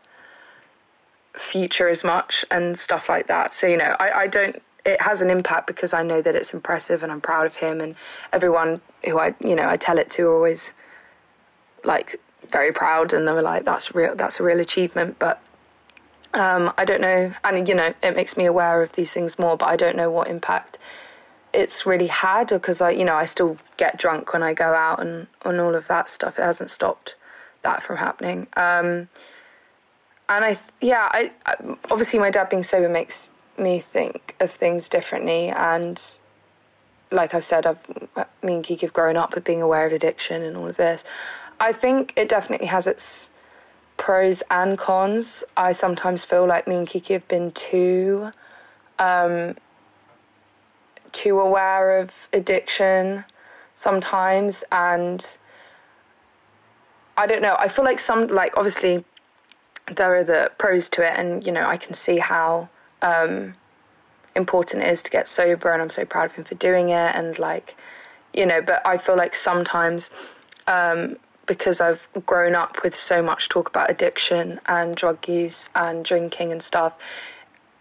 future as much and stuff like that. So you know, I, I don't. It has an impact because I know that it's impressive, and I'm proud of him, and everyone who I, you know, I tell it to always like very proud and they were like that's real that's a real achievement but um, I don't know and you know it makes me aware of these things more but I don't know what impact it's really had because I you know I still get drunk when I go out and and all of that stuff it hasn't stopped that from happening um, and I yeah I, I obviously my dad being sober makes me think of things differently and like I've said, I've, me and Kiki have grown up with being aware of addiction and all of this. I think it definitely has its pros and cons. I sometimes feel like me and Kiki have been too, um, too aware of addiction sometimes, and I don't know. I feel like some, like obviously, there are the pros to it, and you know, I can see how. Um, important it is to get sober and I'm so proud of him for doing it and like you know but I feel like sometimes um, because I've grown up with so much talk about addiction and drug use and drinking and stuff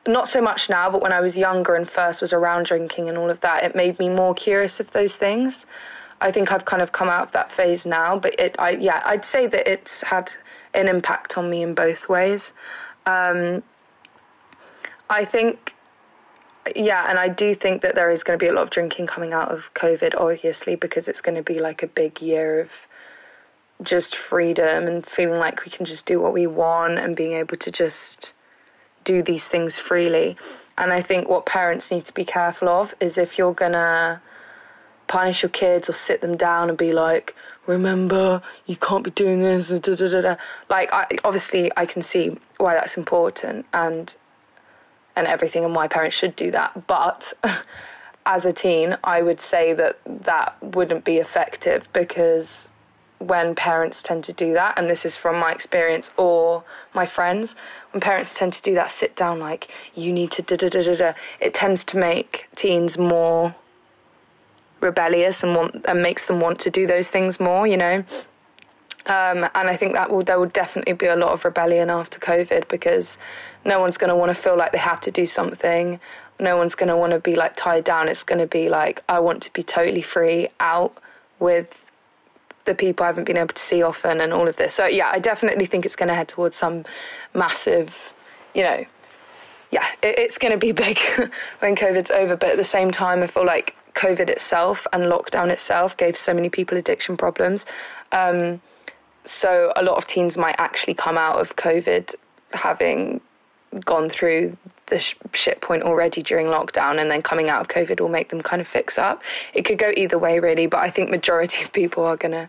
not so much now but when I was younger and first was around drinking and all of that it made me more curious of those things. I think I've kind of come out of that phase now but it I yeah I'd say that it's had an impact on me in both ways. Um, I think yeah, and I do think that there is going to be a lot of drinking coming out of COVID, obviously, because it's going to be like a big year of just freedom and feeling like we can just do what we want and being able to just do these things freely. And I think what parents need to be careful of is if you're gonna punish your kids or sit them down and be like, remember, you can't be doing this. Da, da, da. Like, I, obviously, I can see why that's important and and everything, and why parents should do that. But as a teen, I would say that that wouldn't be effective because when parents tend to do that, and this is from my experience or my friends, when parents tend to do that sit down, like, you need to da da da da da, it tends to make teens more rebellious and want and makes them want to do those things more, you know. Um, and I think that will there will definitely be a lot of rebellion after COVID because no one's going to want to feel like they have to do something. No one's going to want to be like tied down. It's going to be like I want to be totally free out with the people I haven't been able to see often and all of this. So yeah, I definitely think it's going to head towards some massive, you know, yeah, it, it's going to be big when COVID's over. But at the same time, I feel like COVID itself and lockdown itself gave so many people addiction problems. Um, so a lot of teens might actually come out of COVID having gone through the sh- shit point already during lockdown and then coming out of COVID will make them kind of fix up. It could go either way really, but I think majority of people are going to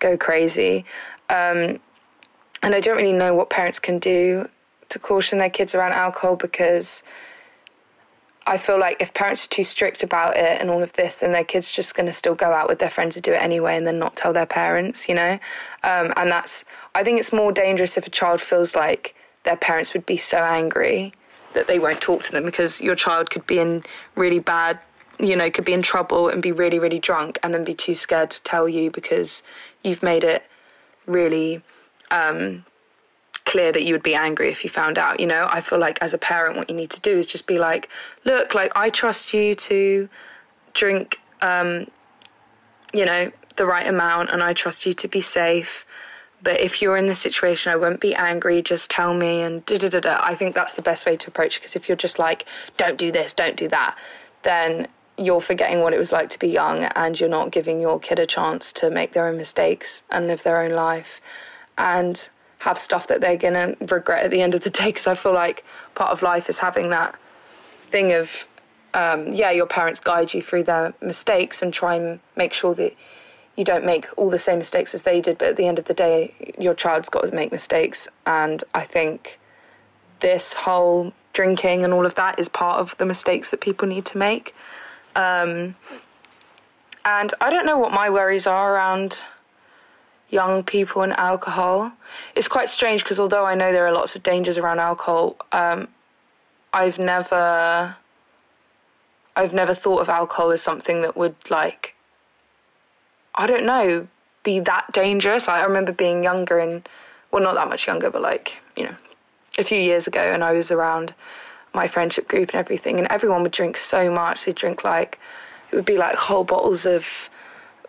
go crazy. Um, and I don't really know what parents can do to caution their kids around alcohol because I feel like if parents are too strict about it and all of this, then their kids just going to still go out with their friends to do it anyway and then not tell their parents, you know? Um, and that's, I think it's more dangerous if a child feels like their parents would be so angry that they won't talk to them because your child could be in really bad, you know, could be in trouble and be really, really drunk and then be too scared to tell you because you've made it really um, clear that you would be angry if you found out. You know, I feel like as a parent, what you need to do is just be like, look, like I trust you to drink, um, you know, the right amount, and I trust you to be safe. But if you're in this situation, I won't be angry. Just tell me, and da da da da. I think that's the best way to approach it. Because if you're just like, don't do this, don't do that, then you're forgetting what it was like to be young, and you're not giving your kid a chance to make their own mistakes and live their own life. And have stuff that they're gonna regret at the end of the day because I feel like part of life is having that thing of um, yeah your parents guide you through their mistakes and try and make sure that you don't make all the same mistakes as they did but at the end of the day your child's got to make mistakes and I think this whole drinking and all of that is part of the mistakes that people need to make um, and I don't know what my worries are around young people and alcohol. It's quite strange because although I know there are lots of dangers around alcohol, um, I've never, I've never thought of alcohol as something that would like, I don't know, be that dangerous. Like I remember being younger and, well, not that much younger, but like you know, a few years ago, and I was around my friendship group and everything, and everyone would drink so much. They'd drink like, it would be like whole bottles of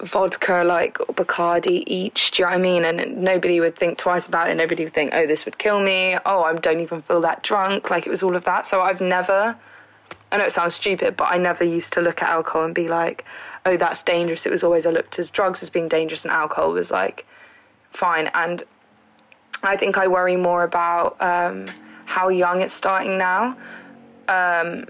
vodka like Bacardi each. Do you know what I mean? And nobody would think twice about it. Nobody would think, oh, this would kill me. Oh, I don't even feel that drunk. Like it was all of that. So I've never, I know it sounds stupid, but I never used to look at alcohol and be like, oh, that's dangerous. It was always I looked as drugs as being dangerous and alcohol was like fine. And I think I worry more about um, how young it's starting now. Um,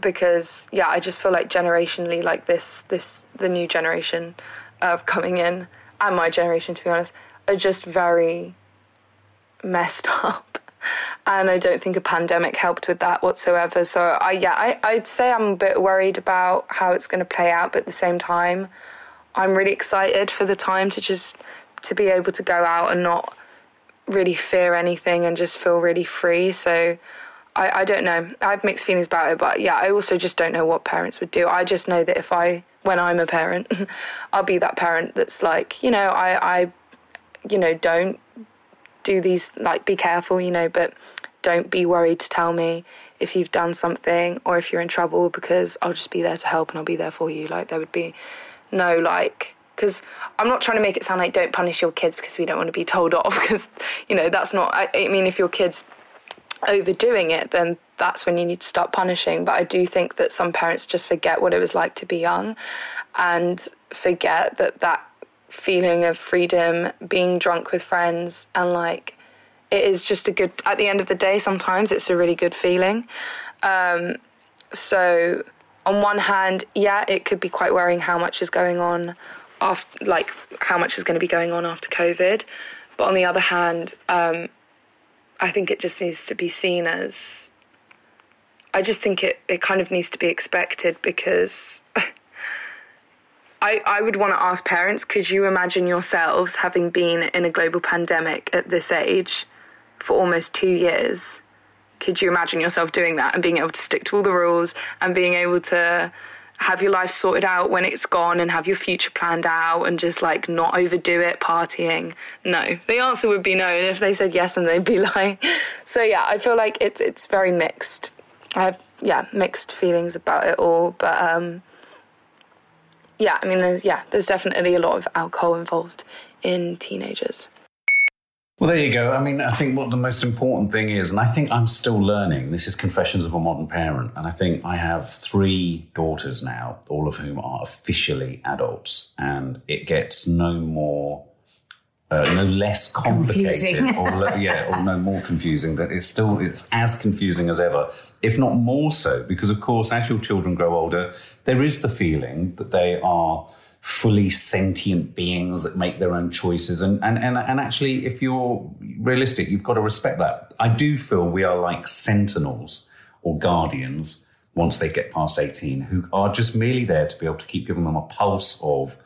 because yeah, I just feel like generationally, like this, this the new generation of coming in, and my generation, to be honest, are just very messed up. And I don't think a pandemic helped with that whatsoever. So I yeah, I, I'd say I'm a bit worried about how it's going to play out, but at the same time, I'm really excited for the time to just to be able to go out and not really fear anything and just feel really free. So I, I don't know. I have mixed feelings about it, but yeah, I also just don't know what parents would do. I just know that if I, when I'm a parent, I'll be that parent that's like, you know, I, I, you know, don't do these, like, be careful, you know, but don't be worried to tell me if you've done something or if you're in trouble because I'll just be there to help and I'll be there for you. Like, there would be no, like, because I'm not trying to make it sound like don't punish your kids because we don't want to be told off because, you know, that's not, I, I mean, if your kids overdoing it, then that's when you need to start punishing. But I do think that some parents just forget what it was like to be young and forget that that feeling of freedom, being drunk with friends, and like it is just a good. At the end of the day, sometimes it's a really good feeling. Um, so on one hand, yeah, it could be quite worrying how much is going on after, like how much is going to be going on after COVID. But on the other hand, um, I think it just needs to be seen as. I just think it, it kind of needs to be expected because I, I would want to ask parents could you imagine yourselves having been in a global pandemic at this age for almost two years? Could you imagine yourself doing that and being able to stick to all the rules and being able to have your life sorted out when it's gone and have your future planned out and just like not overdo it partying? No. The answer would be no and if they said yes and they'd be like so yeah i feel like it's it's very mixed. I have yeah mixed feelings about it all but um yeah i mean there's yeah there's definitely a lot of alcohol involved in teenagers well, there you go. I mean, I think what the most important thing is, and I think I'm still learning, this is Confessions of a Modern Parent. And I think I have three daughters now, all of whom are officially adults. And it gets no more, uh, no less complicated, or yeah, or no more confusing. That it's still it's as confusing as ever, if not more so, because of course, as your children grow older, there is the feeling that they are fully sentient beings that make their own choices. And, and, and, and actually, if you're realistic, you've got to respect that. I do feel we are like sentinels or guardians once they get past 18 who are just merely there to be able to keep giving them a pulse of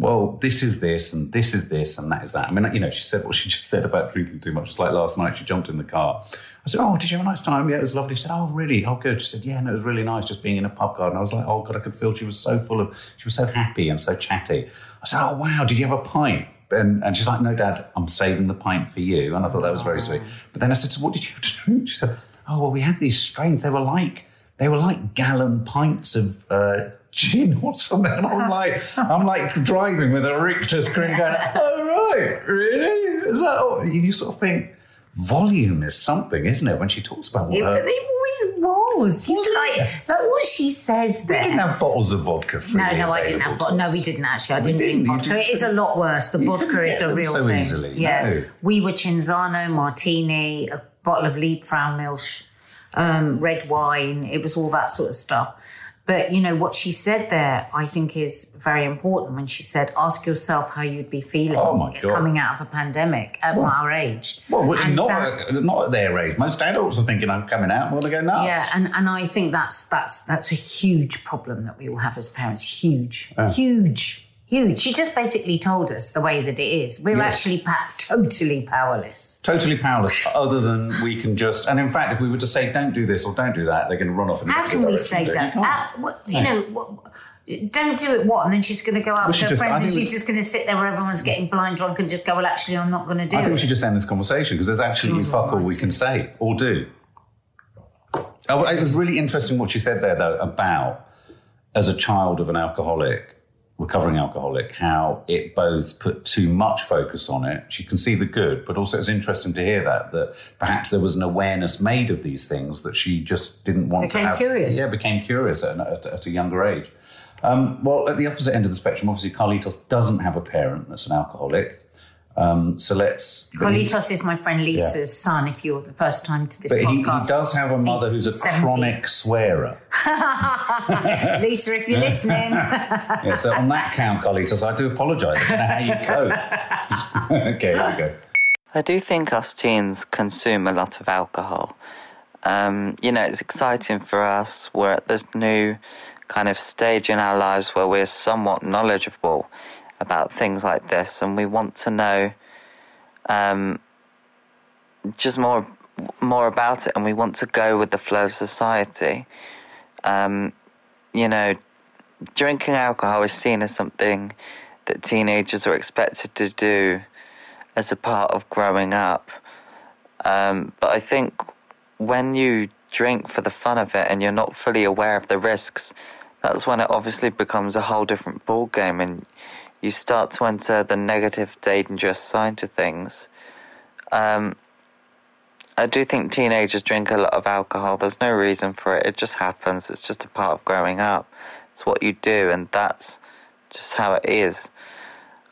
well, this is this and this is this and that is that. I mean, you know, she said what she just said about drinking too much. It's like last night she jumped in the car. I said, Oh, did you have a nice time? Yeah, it was lovely. She said, Oh, really? Oh, good. She said, Yeah, no, it was really nice just being in a pub garden. I was like, Oh, God, I could feel she was so full of, she was so happy and so chatty. I said, Oh, wow, did you have a pint? And, and she's like, No, Dad, I'm saving the pint for you. And I thought that was very sweet. But then I said, So what did you have to drink? She said, Oh, well, we had these strains. They were like, they were like gallon pints of uh, gin or something. And I'm like, I'm like driving with a Richter screen going, oh, right, really? Is that all? You sort of think, volume is something, isn't it? When she talks about what Yeah, her- it always was. You Was like, like what she says there. We didn't have bottles of vodka no, freely no, I didn't have. no, we didn't actually. I didn't didn't, drink vodka. didn't- It is a lot worse. The vodka is a real so thing. easily, Yeah, no. we were Cinzano, martini, a bottle of Liebfraumilch, um, red wine. It was all that sort of stuff. But you know what she said there, I think, is very important. When she said, "Ask yourself how you'd be feeling Oh, coming out of a pandemic at our age." Well, not, that- not at their age. Most adults are thinking, I'm coming out, I'm going to go nuts. Yeah, and, and I think that's that's that's a huge problem that we all have as parents. Huge, huge, huge. She just basically told us the way that it is. We're Yes. actually pa- totally powerless. totally powerless, other than we can just. And in fact, if we were to say, don't do this or don't do that, they're going to run off in the How can we say You that? can't. Uh, you know, don't do it. What? And then she's going to go out with should her just- friends, and she's just going to sit there where everyone's getting blind drunk and just go, "Well, actually, I'm not going to do I think it." we should just end this conversation because there's actually fuck all we can say or do. Oh, it was really interesting what she said there, though, about as a child of an alcoholic, recovering alcoholic, how it both put too much focus on it. She can see the good, but also it's interesting to hear that that perhaps there was an awareness made of these things that she just didn't want Became to have. curious. Yeah, became curious at, at, at a younger age. Um, well, at the opposite end of the spectrum, obviously, Carlitos doesn't have a parent that's an alcoholic. Um, so let's. but he- is my friend Lisa's son. If you're the first time to this but he, he does have a mother who's a 17. chronic swearer. Lisa, if you're listening, Yeah, so on that count, Carlitos, I do apologise. I don't know how you cope. okay, here we go. I do think us teens consume a lot of alcohol. Um, you know, it's exciting for us. We're at this new kind of stage in our lives where we're somewhat knowledgeable about things like this, and we want to know um, just more more about it, and we want to go with the flow of society. Um, you know, drinking alcohol is seen as something that teenagers are expected to do as a part of growing up. Um, but I think when you drink for the fun of it and you're not fully aware of the risks, that's when it obviously becomes a whole different ball game and you start to enter the negative, dangerous side to things. Um, I do think teenagers drink a lot of alcohol. There's no reason for it. It just happens. It's just a part of growing up. It's what you do, and that's just how it is.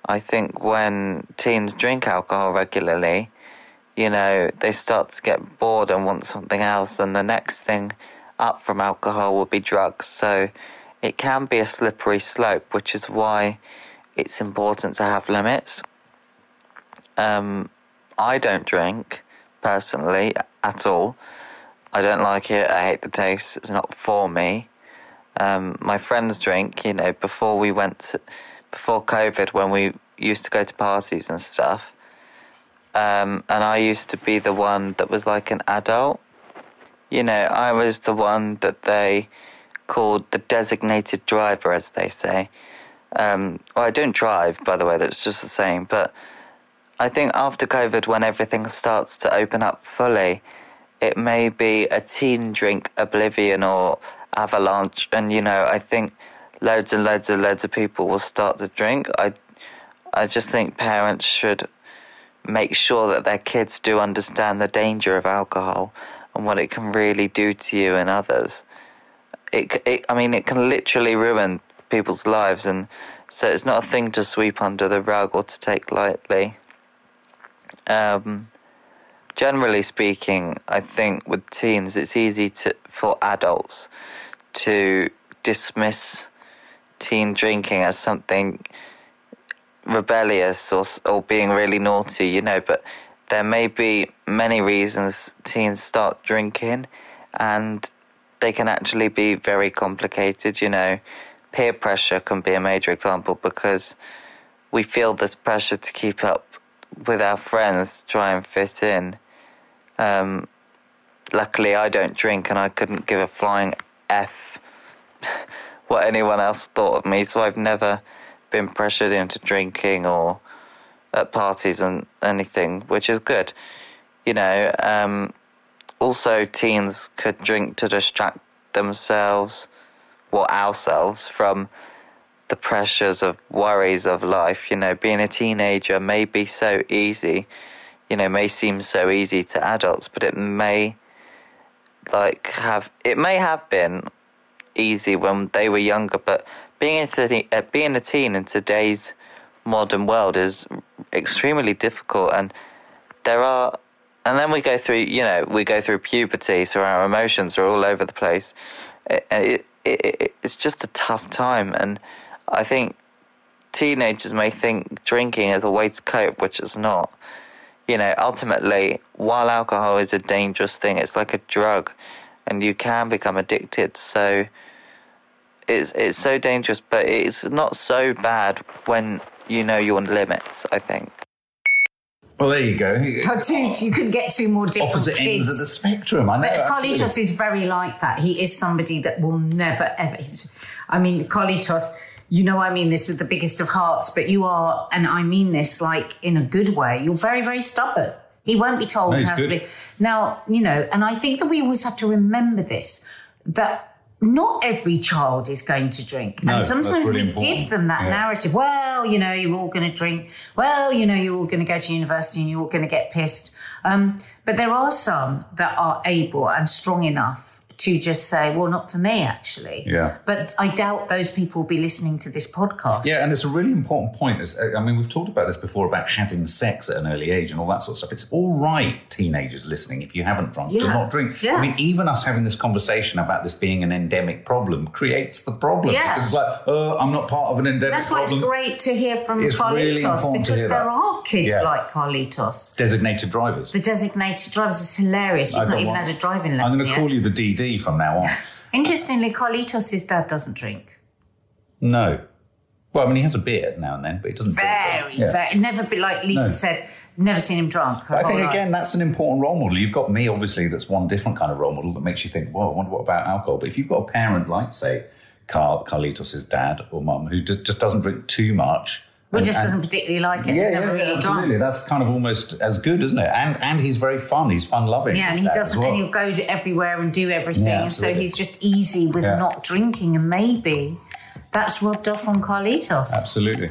I think when teens drink alcohol regularly, you know, they start to get bored and want something else, and the next thing up from alcohol will be drugs. So it can be a slippery slope, which is why it's important to have limits. Um, I don't drink personally at all. I don't like it. I hate the taste. It's not for me. Um, my friends drink. You know, before we went, to, before COVID, when we used to go to parties and stuff, um, and I used to be the one that was like an adult. You know, I was the one that they called the designated driver, as they say. Um, well, I don't drive, by the way. That's just the same. But I think after COVID, when everything starts to open up fully, it may be a teen drink oblivion or avalanche, and you know, I think loads and loads and loads of people will start to drink. I, I just think parents should make sure that their kids do understand the danger of alcohol and what it can really do to you and others. It, it I mean, it can literally ruin people's lives, and so it's not a thing to sweep under the rug or to take lightly. Um, generally speaking, I think with teens, it's easy to for adults to dismiss teen drinking as something rebellious or or being really naughty, you know. But there may be many reasons teens start drinking, and they can actually be very complicated. You know, peer pressure can be a major example because we feel this pressure to keep up with our friends, try and fit in. Um, luckily, I don't drink, and I couldn't give a flying f what anyone else thought of me, so I've never been pressured into drinking or at parties and anything, which is good. You know, um, also teens could drink to distract themselves or ourselves from the pressures of worries of life. You know, being a teenager may be so easy, you know, may seem so easy to adults, but it may like have it may have been easy when they were younger, but being a, uh, being a teen in today's modern world is extremely difficult and there are and then we go through you know we go through puberty so our emotions are all over the place it, it, it, it's just a tough time and i think teenagers may think drinking is a way to cope which is not you know ultimately while alcohol is a dangerous thing it's like a drug and you can become addicted so it's it's so dangerous, but it's not so bad when you know your limits. I think. Well, there you go. Oh, two, you can get two more different Opposite kids. ends of the spectrum. I know. But. Carlitos is very like that. He is somebody that will never ever. I mean, Carlitos. You know, I mean this with the biggest of hearts, but you are, and I mean this like in a good way. You're very, very stubborn. He won't be told No, how good. to be. Now, you know, and I think that we always have to remember this that not every child is going to drink. No, and sometimes we really give them that Yeah. narrative. Well, you know, you're all going to drink. Well, you know, you're all going to go to university and you're all going to get pissed. Um, but there are some that are able and strong enough to just say, well, not for me, actually. Yeah. But I doubt those people will be listening to this podcast. Yeah, and it's a really important point. Is, I mean, we've talked about this before about having sex at an early age and all that sort of stuff. It's all right, teenagers listening, if you haven't drunk, to Yeah. not drink. Yeah. I mean, even us having this conversation about this being an endemic problem creates the problem. Yeah. Because it's like, oh, I'm not part of an endemic That's why it's great to hear from It's really Carlitos to because there that. Are kids Yeah. like Carlitos. Designated drivers. The designated drivers is hilarious. He's I've not even one. had a driving lesson I'm going to call you the DD from now on. Interestingly, Carlitos' dad doesn't drink. no. Well, I mean, he has a beer now and then, but he doesn't drink. Very, Yeah. very. Never be like Lisa No. said. Never seen him drunk. I think life. again that's an important role model. You've got me, obviously, that's one different kind of role model that makes you think, "Well, I wonder what about alcohol." But if you've got a parent like, say, Carl Carlitos' dad or mum, who just doesn't drink too much, Well, and- just doesn't particularly like it. yeah, yeah, really absolutely. drunk. That's kind of almost as good, isn't it? And and he's very fun. He's fun loving. Yeah, and he doesn't, well. and he'll go to everywhere and do everything, Yeah, and so he's just easy with Yeah. not drinking, and maybe that's rubbed off on Carlitos. Absolutely.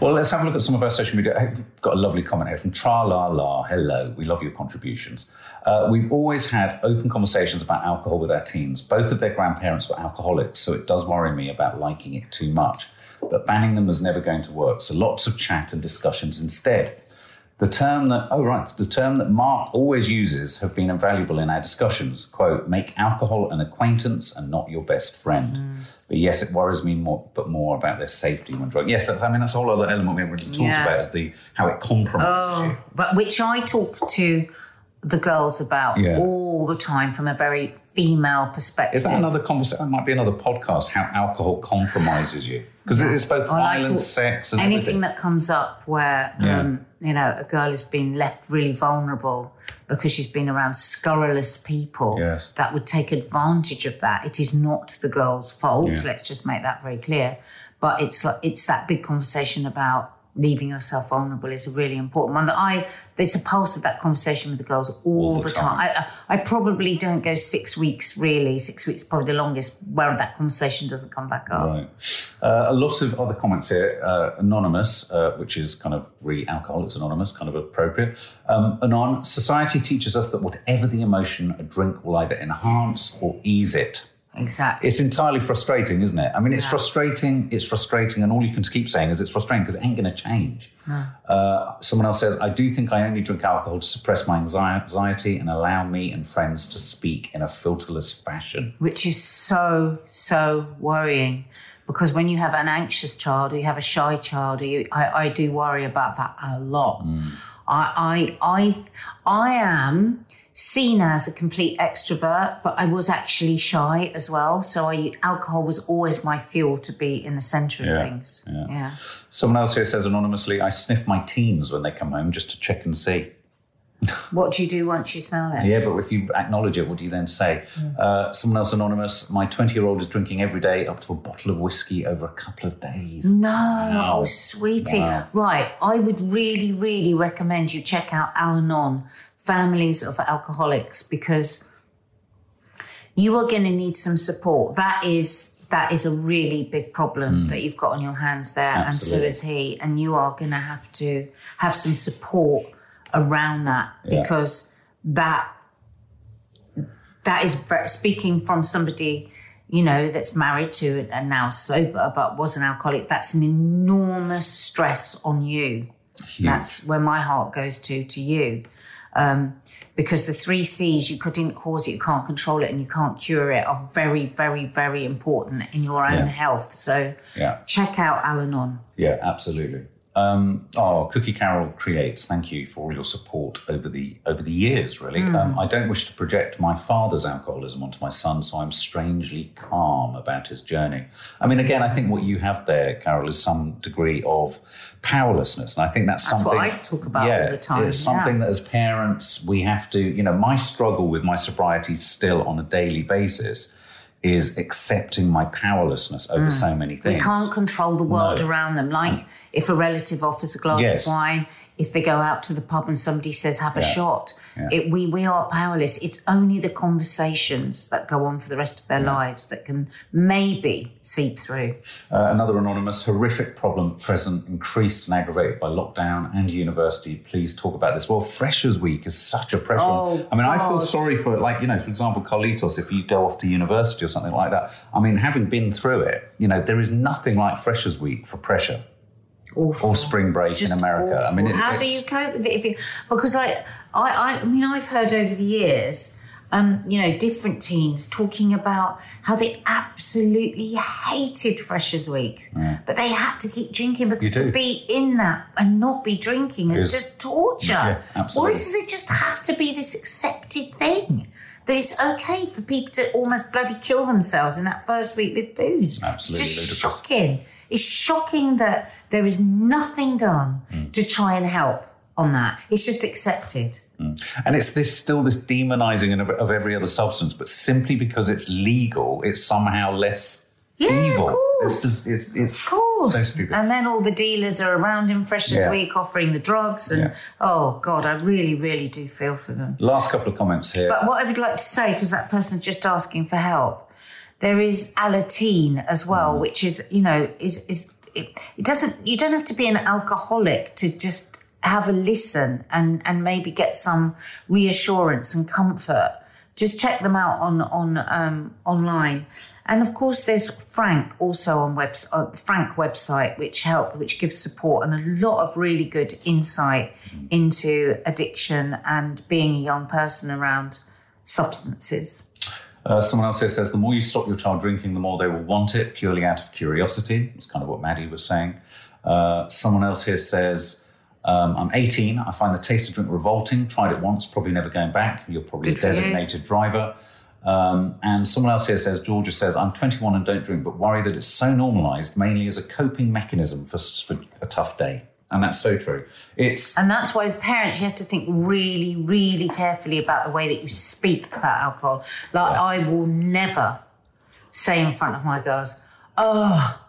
Well, let's have a look at some of our social media. I've got a lovely comment here from Tra La La. Hello, we love your contributions. Uh, we've always had open conversations about alcohol with our teens. Both of their grandparents were alcoholics, so it does worry me about liking it too much. But banning them was never going to work, so lots of chat and discussions instead. The term that, oh right, the term that Mark always uses have been invaluable in our discussions. Quote, make alcohol an acquaintance and not your best friend. Mm. But yes, it worries me more, but more about their safety when drunk. Yes, that's, I mean, that's a whole other element we haven't really talked Yeah. about is the, how it compromises you. but which I talk to the girls about Yeah. all the time from a very female perspective. Is that another conversation? That might be another podcast, how alcohol compromises you. Because it's both Well, violence, sex, and anything everything. that comes up where Yeah. um, you know a girl has been left really vulnerable because she's been around scurrilous people Yes. that would take advantage of that. It is not the girl's fault. Yeah. Let's just make that very clear. But it's like it's that big conversation about leaving yourself vulnerable is a really important one that I there's a pulse of that conversation with the girls all, All the the time. time. I, I probably don't go six weeks really. Six weeks probably the longest where that conversation doesn't come back up. Right. Uh, a lot of other comments here. Uh, anonymous, uh, which is kind of re Alcoholics Anonymous, kind of appropriate. Um, Anon, society teaches us that whatever the emotion, a drink will either enhance or ease it. Exactly. It's entirely frustrating, isn't it? I mean, it's frustrating. It's frustrating, and all you can keep saying is it's frustrating because it ain't going to change. Uh, someone else says, "I do think I only drink alcohol to suppress my anxiety and allow me and friends to speak in a filterless fashion." which is so so worrying because when you have an anxious child or you have a shy child or you, I, I do worry about that a lot I, I i i am seen as a complete extrovert but i was actually shy as well so i alcohol was always my fuel to be in the center of Yeah, things yeah. yeah Someone else here says anonymously, "I sniff my teens when they come home just to check and see." what do you do once you smell it Yeah, but if you acknowledge it, what do you then say? Uh, someone else anonymous, my 20 year old is drinking every day up to a bottle of whiskey over a couple of days. No, Wow. oh sweetie. Wow. Right, I would really, really recommend you check out Al Anon, Families of Alcoholics, because you are going to need some support. That is that is a really big problem that you've got on your hands there, Mm. Absolutely. and so is he. And you are going to have to have some support around that Yeah. because that that is speaking from somebody you know that's married to and now sober but was an alcoholic that's an enormous stress on you that's where my heart goes to to you um, because the three c's you couldn't cause it you can't control it and you can't cure it are very very very important in your own Yeah. health so Yeah. check out al-anon Yeah, absolutely. Um, oh, Cookie Carol creates. Thank you for all your support over the over the years. Really, um, I don't wish to project my father's alcoholism onto my son, so I'm strangely calm about his journey. I mean, again, I think what you have there, Carol, is some degree of powerlessness, and I think that's, That's what something I talk about yeah, all the time, It's something yeah. that as parents we have to. You know, my struggle with my sobriety still on a daily basis is accepting my powerlessness over mm. so many things. We can't control the world No. around them. Like if a relative offers a glass Yes. of wine, if they go out to the pub and somebody says, have a Yeah. shot, Yeah. it, we, we are powerless. It's only the conversations that go on for the rest of their lives that can maybe seep through. Uh, another anonymous horrific problem present, increased and aggravated by lockdown and university. Please talk about this. Well, Freshers Week is such a pressure. Oh, I mean, I feel sorry for, like, you know, for example, Carlitos, if you go off to university or something like that. I mean, having been through it, you know, there is nothing like Freshers Week for pressure Awful. or spring break Just in America. I mean, it, how do you cope with it? If you because I, I, I mean, I've heard over the years, um, you know, different teens talking about how they absolutely hated Freshers Week, but they had to keep drinking because to be in that and not be drinking is Is- just torture. Yeah, absolutely. Why does it just have to be this accepted thing? That it's okay for people to almost bloody kill themselves in that first week with booze. Absolutely It's just ludicrous. shocking. It's shocking that there is nothing done mm. to try and help on that. It's just accepted. Mm. And it's this still this demonizing of, of every other substance, but simply because it's legal, it's somehow less Yeah, of evil. course. It's just it's it's Of course. so. And then all the dealers are around in Freshers Yeah. Week offering the drugs. And Yeah. oh, God, I really, really do feel for them. Last couple of comments here. But what I would like to say, because that person's just asking for help, there is Alateen as well, Mm. which is, you know, is is it, it doesn't you don't have to be an alcoholic to just have a listen and and maybe get some reassurance and comfort. Just check them out on on um, online. And of course, there's Frank also on web uh, Frank website, which help, which gives support and a lot of really good insight into addiction and being a young person around substances. Uh, someone else here says the more you stop your child drinking, the more they will want it, purely out of curiosity. It's kind of what Maddie was saying. Uh, someone else here says, um, I'm 18. I find the taste of drink revolting. Tried it once, probably never going back. You're probably Good a designated driver. Um, and someone else here says, Georgia says, I'm 21 and don't drink, but worry that it's so normalised, mainly as a coping mechanism for, for a tough day. And that's so true. It's And that's why, as parents, you have to think really, really carefully about the way that you speak about alcohol. Like, Yeah. I will never say in front of my girls, Oh,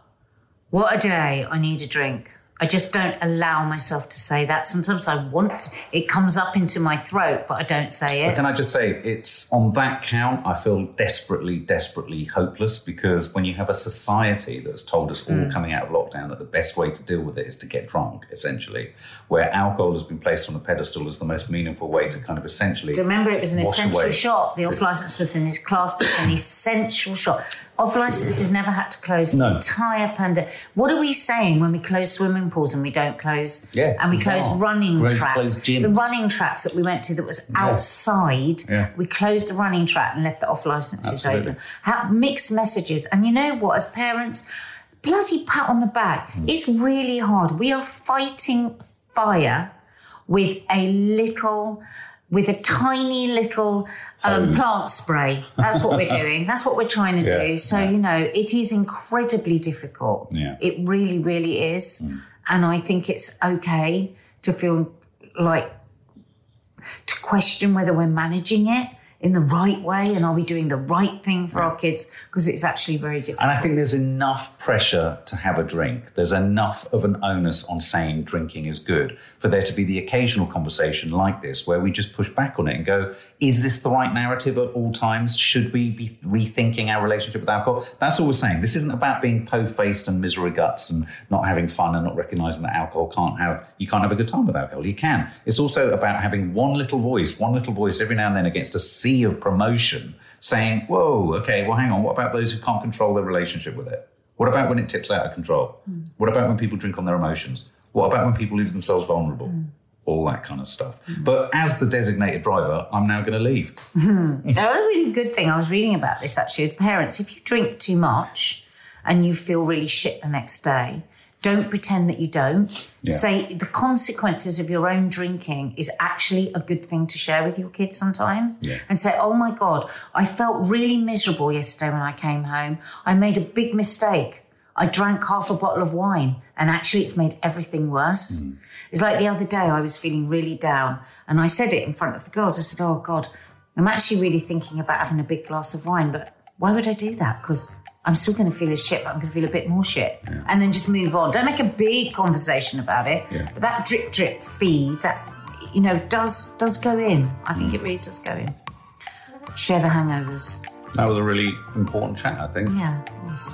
what a day, I need a drink. I just don't allow myself to say that. Sometimes I want it comes up into my throat, but I don't say But it. can I just say, it's on that count, I feel desperately, desperately hopeless because when you have a society that's told us all Mm. coming out of lockdown that the best way to deal with it is to get drunk, essentially, where alcohol has been placed on a pedestal as the most meaningful way to kind of essentially. Remember, it was an essential away- shot. The off license was in his class. It's an essential shot. Off licenses never had to close the No. entire pandemic. What are we saying when we close swimming pools and we don't close? Yeah, and we bizarre. close running tracks. gyms. The running tracks that we went to that was outside. Yeah. We closed the running track and left the off licenses Absolutely. open. How, mixed messages. And you know what? As parents, bloody pat on the back. Hmm. It's really hard. We are fighting fire with a little, with a tiny little um, plant spray. That's what we're doing. That's what we're trying to Yeah, do. So, yeah. you know, it is incredibly difficult. Yeah. It really, really is. And I think it's okay to feel like to question whether we're managing it in the right way and are we doing the right thing for our kids because it's actually very difficult. And I think there's enough pressure to have a drink. There's enough of an onus on saying drinking is good for there to be the occasional conversation like this where we just push back on it and go, is this the right narrative at all times? Should we be rethinking our relationship with alcohol? That's all we're saying. This isn't about being po-faced and misery guts and not having fun and not recognizing that alcohol can't have, you can't have a good time with alcohol. You can. It's also about having one little voice, one little voice every now and then against a sea of promotion saying, whoa, okay, well, hang on, what about those who can't control their relationship with it? What about when it tips out of control? Hmm. What about when people drink on their emotions? What about when people leave themselves vulnerable? Hmm. All that kind of stuff. Hmm. But as the designated driver, I'm now going to leave. Another really good thing I was reading about this actually is parents, if you drink too much and you feel really shit the next day, don't pretend that you don't. Yeah. Say the consequences of your own drinking is actually a good thing to share with your kids sometimes. Yeah. And say, oh my God, I felt really miserable yesterday when I came home. I made a big mistake. I drank half a bottle of wine and actually it's made everything worse. Hmm. It's like the other day I was feeling really down and I said it in front of the girls. I said, oh God, I'm actually really thinking about having a big glass of wine, but why would I do that? Because I'm still going to feel as shit, but I'm going to feel a bit more shit. And then just move on. Don't make a big conversation about it. Yeah. But that drip drip feed, that, you know, does does go in. I think it really does go in. Share the hangovers. That was a really important chat, I think. Yeah, it was.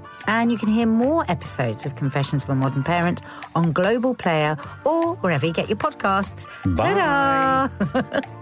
And you can hear more episodes of Confessions of a Modern Parent on Global Player or wherever you get your podcasts. Bye. Ta-da!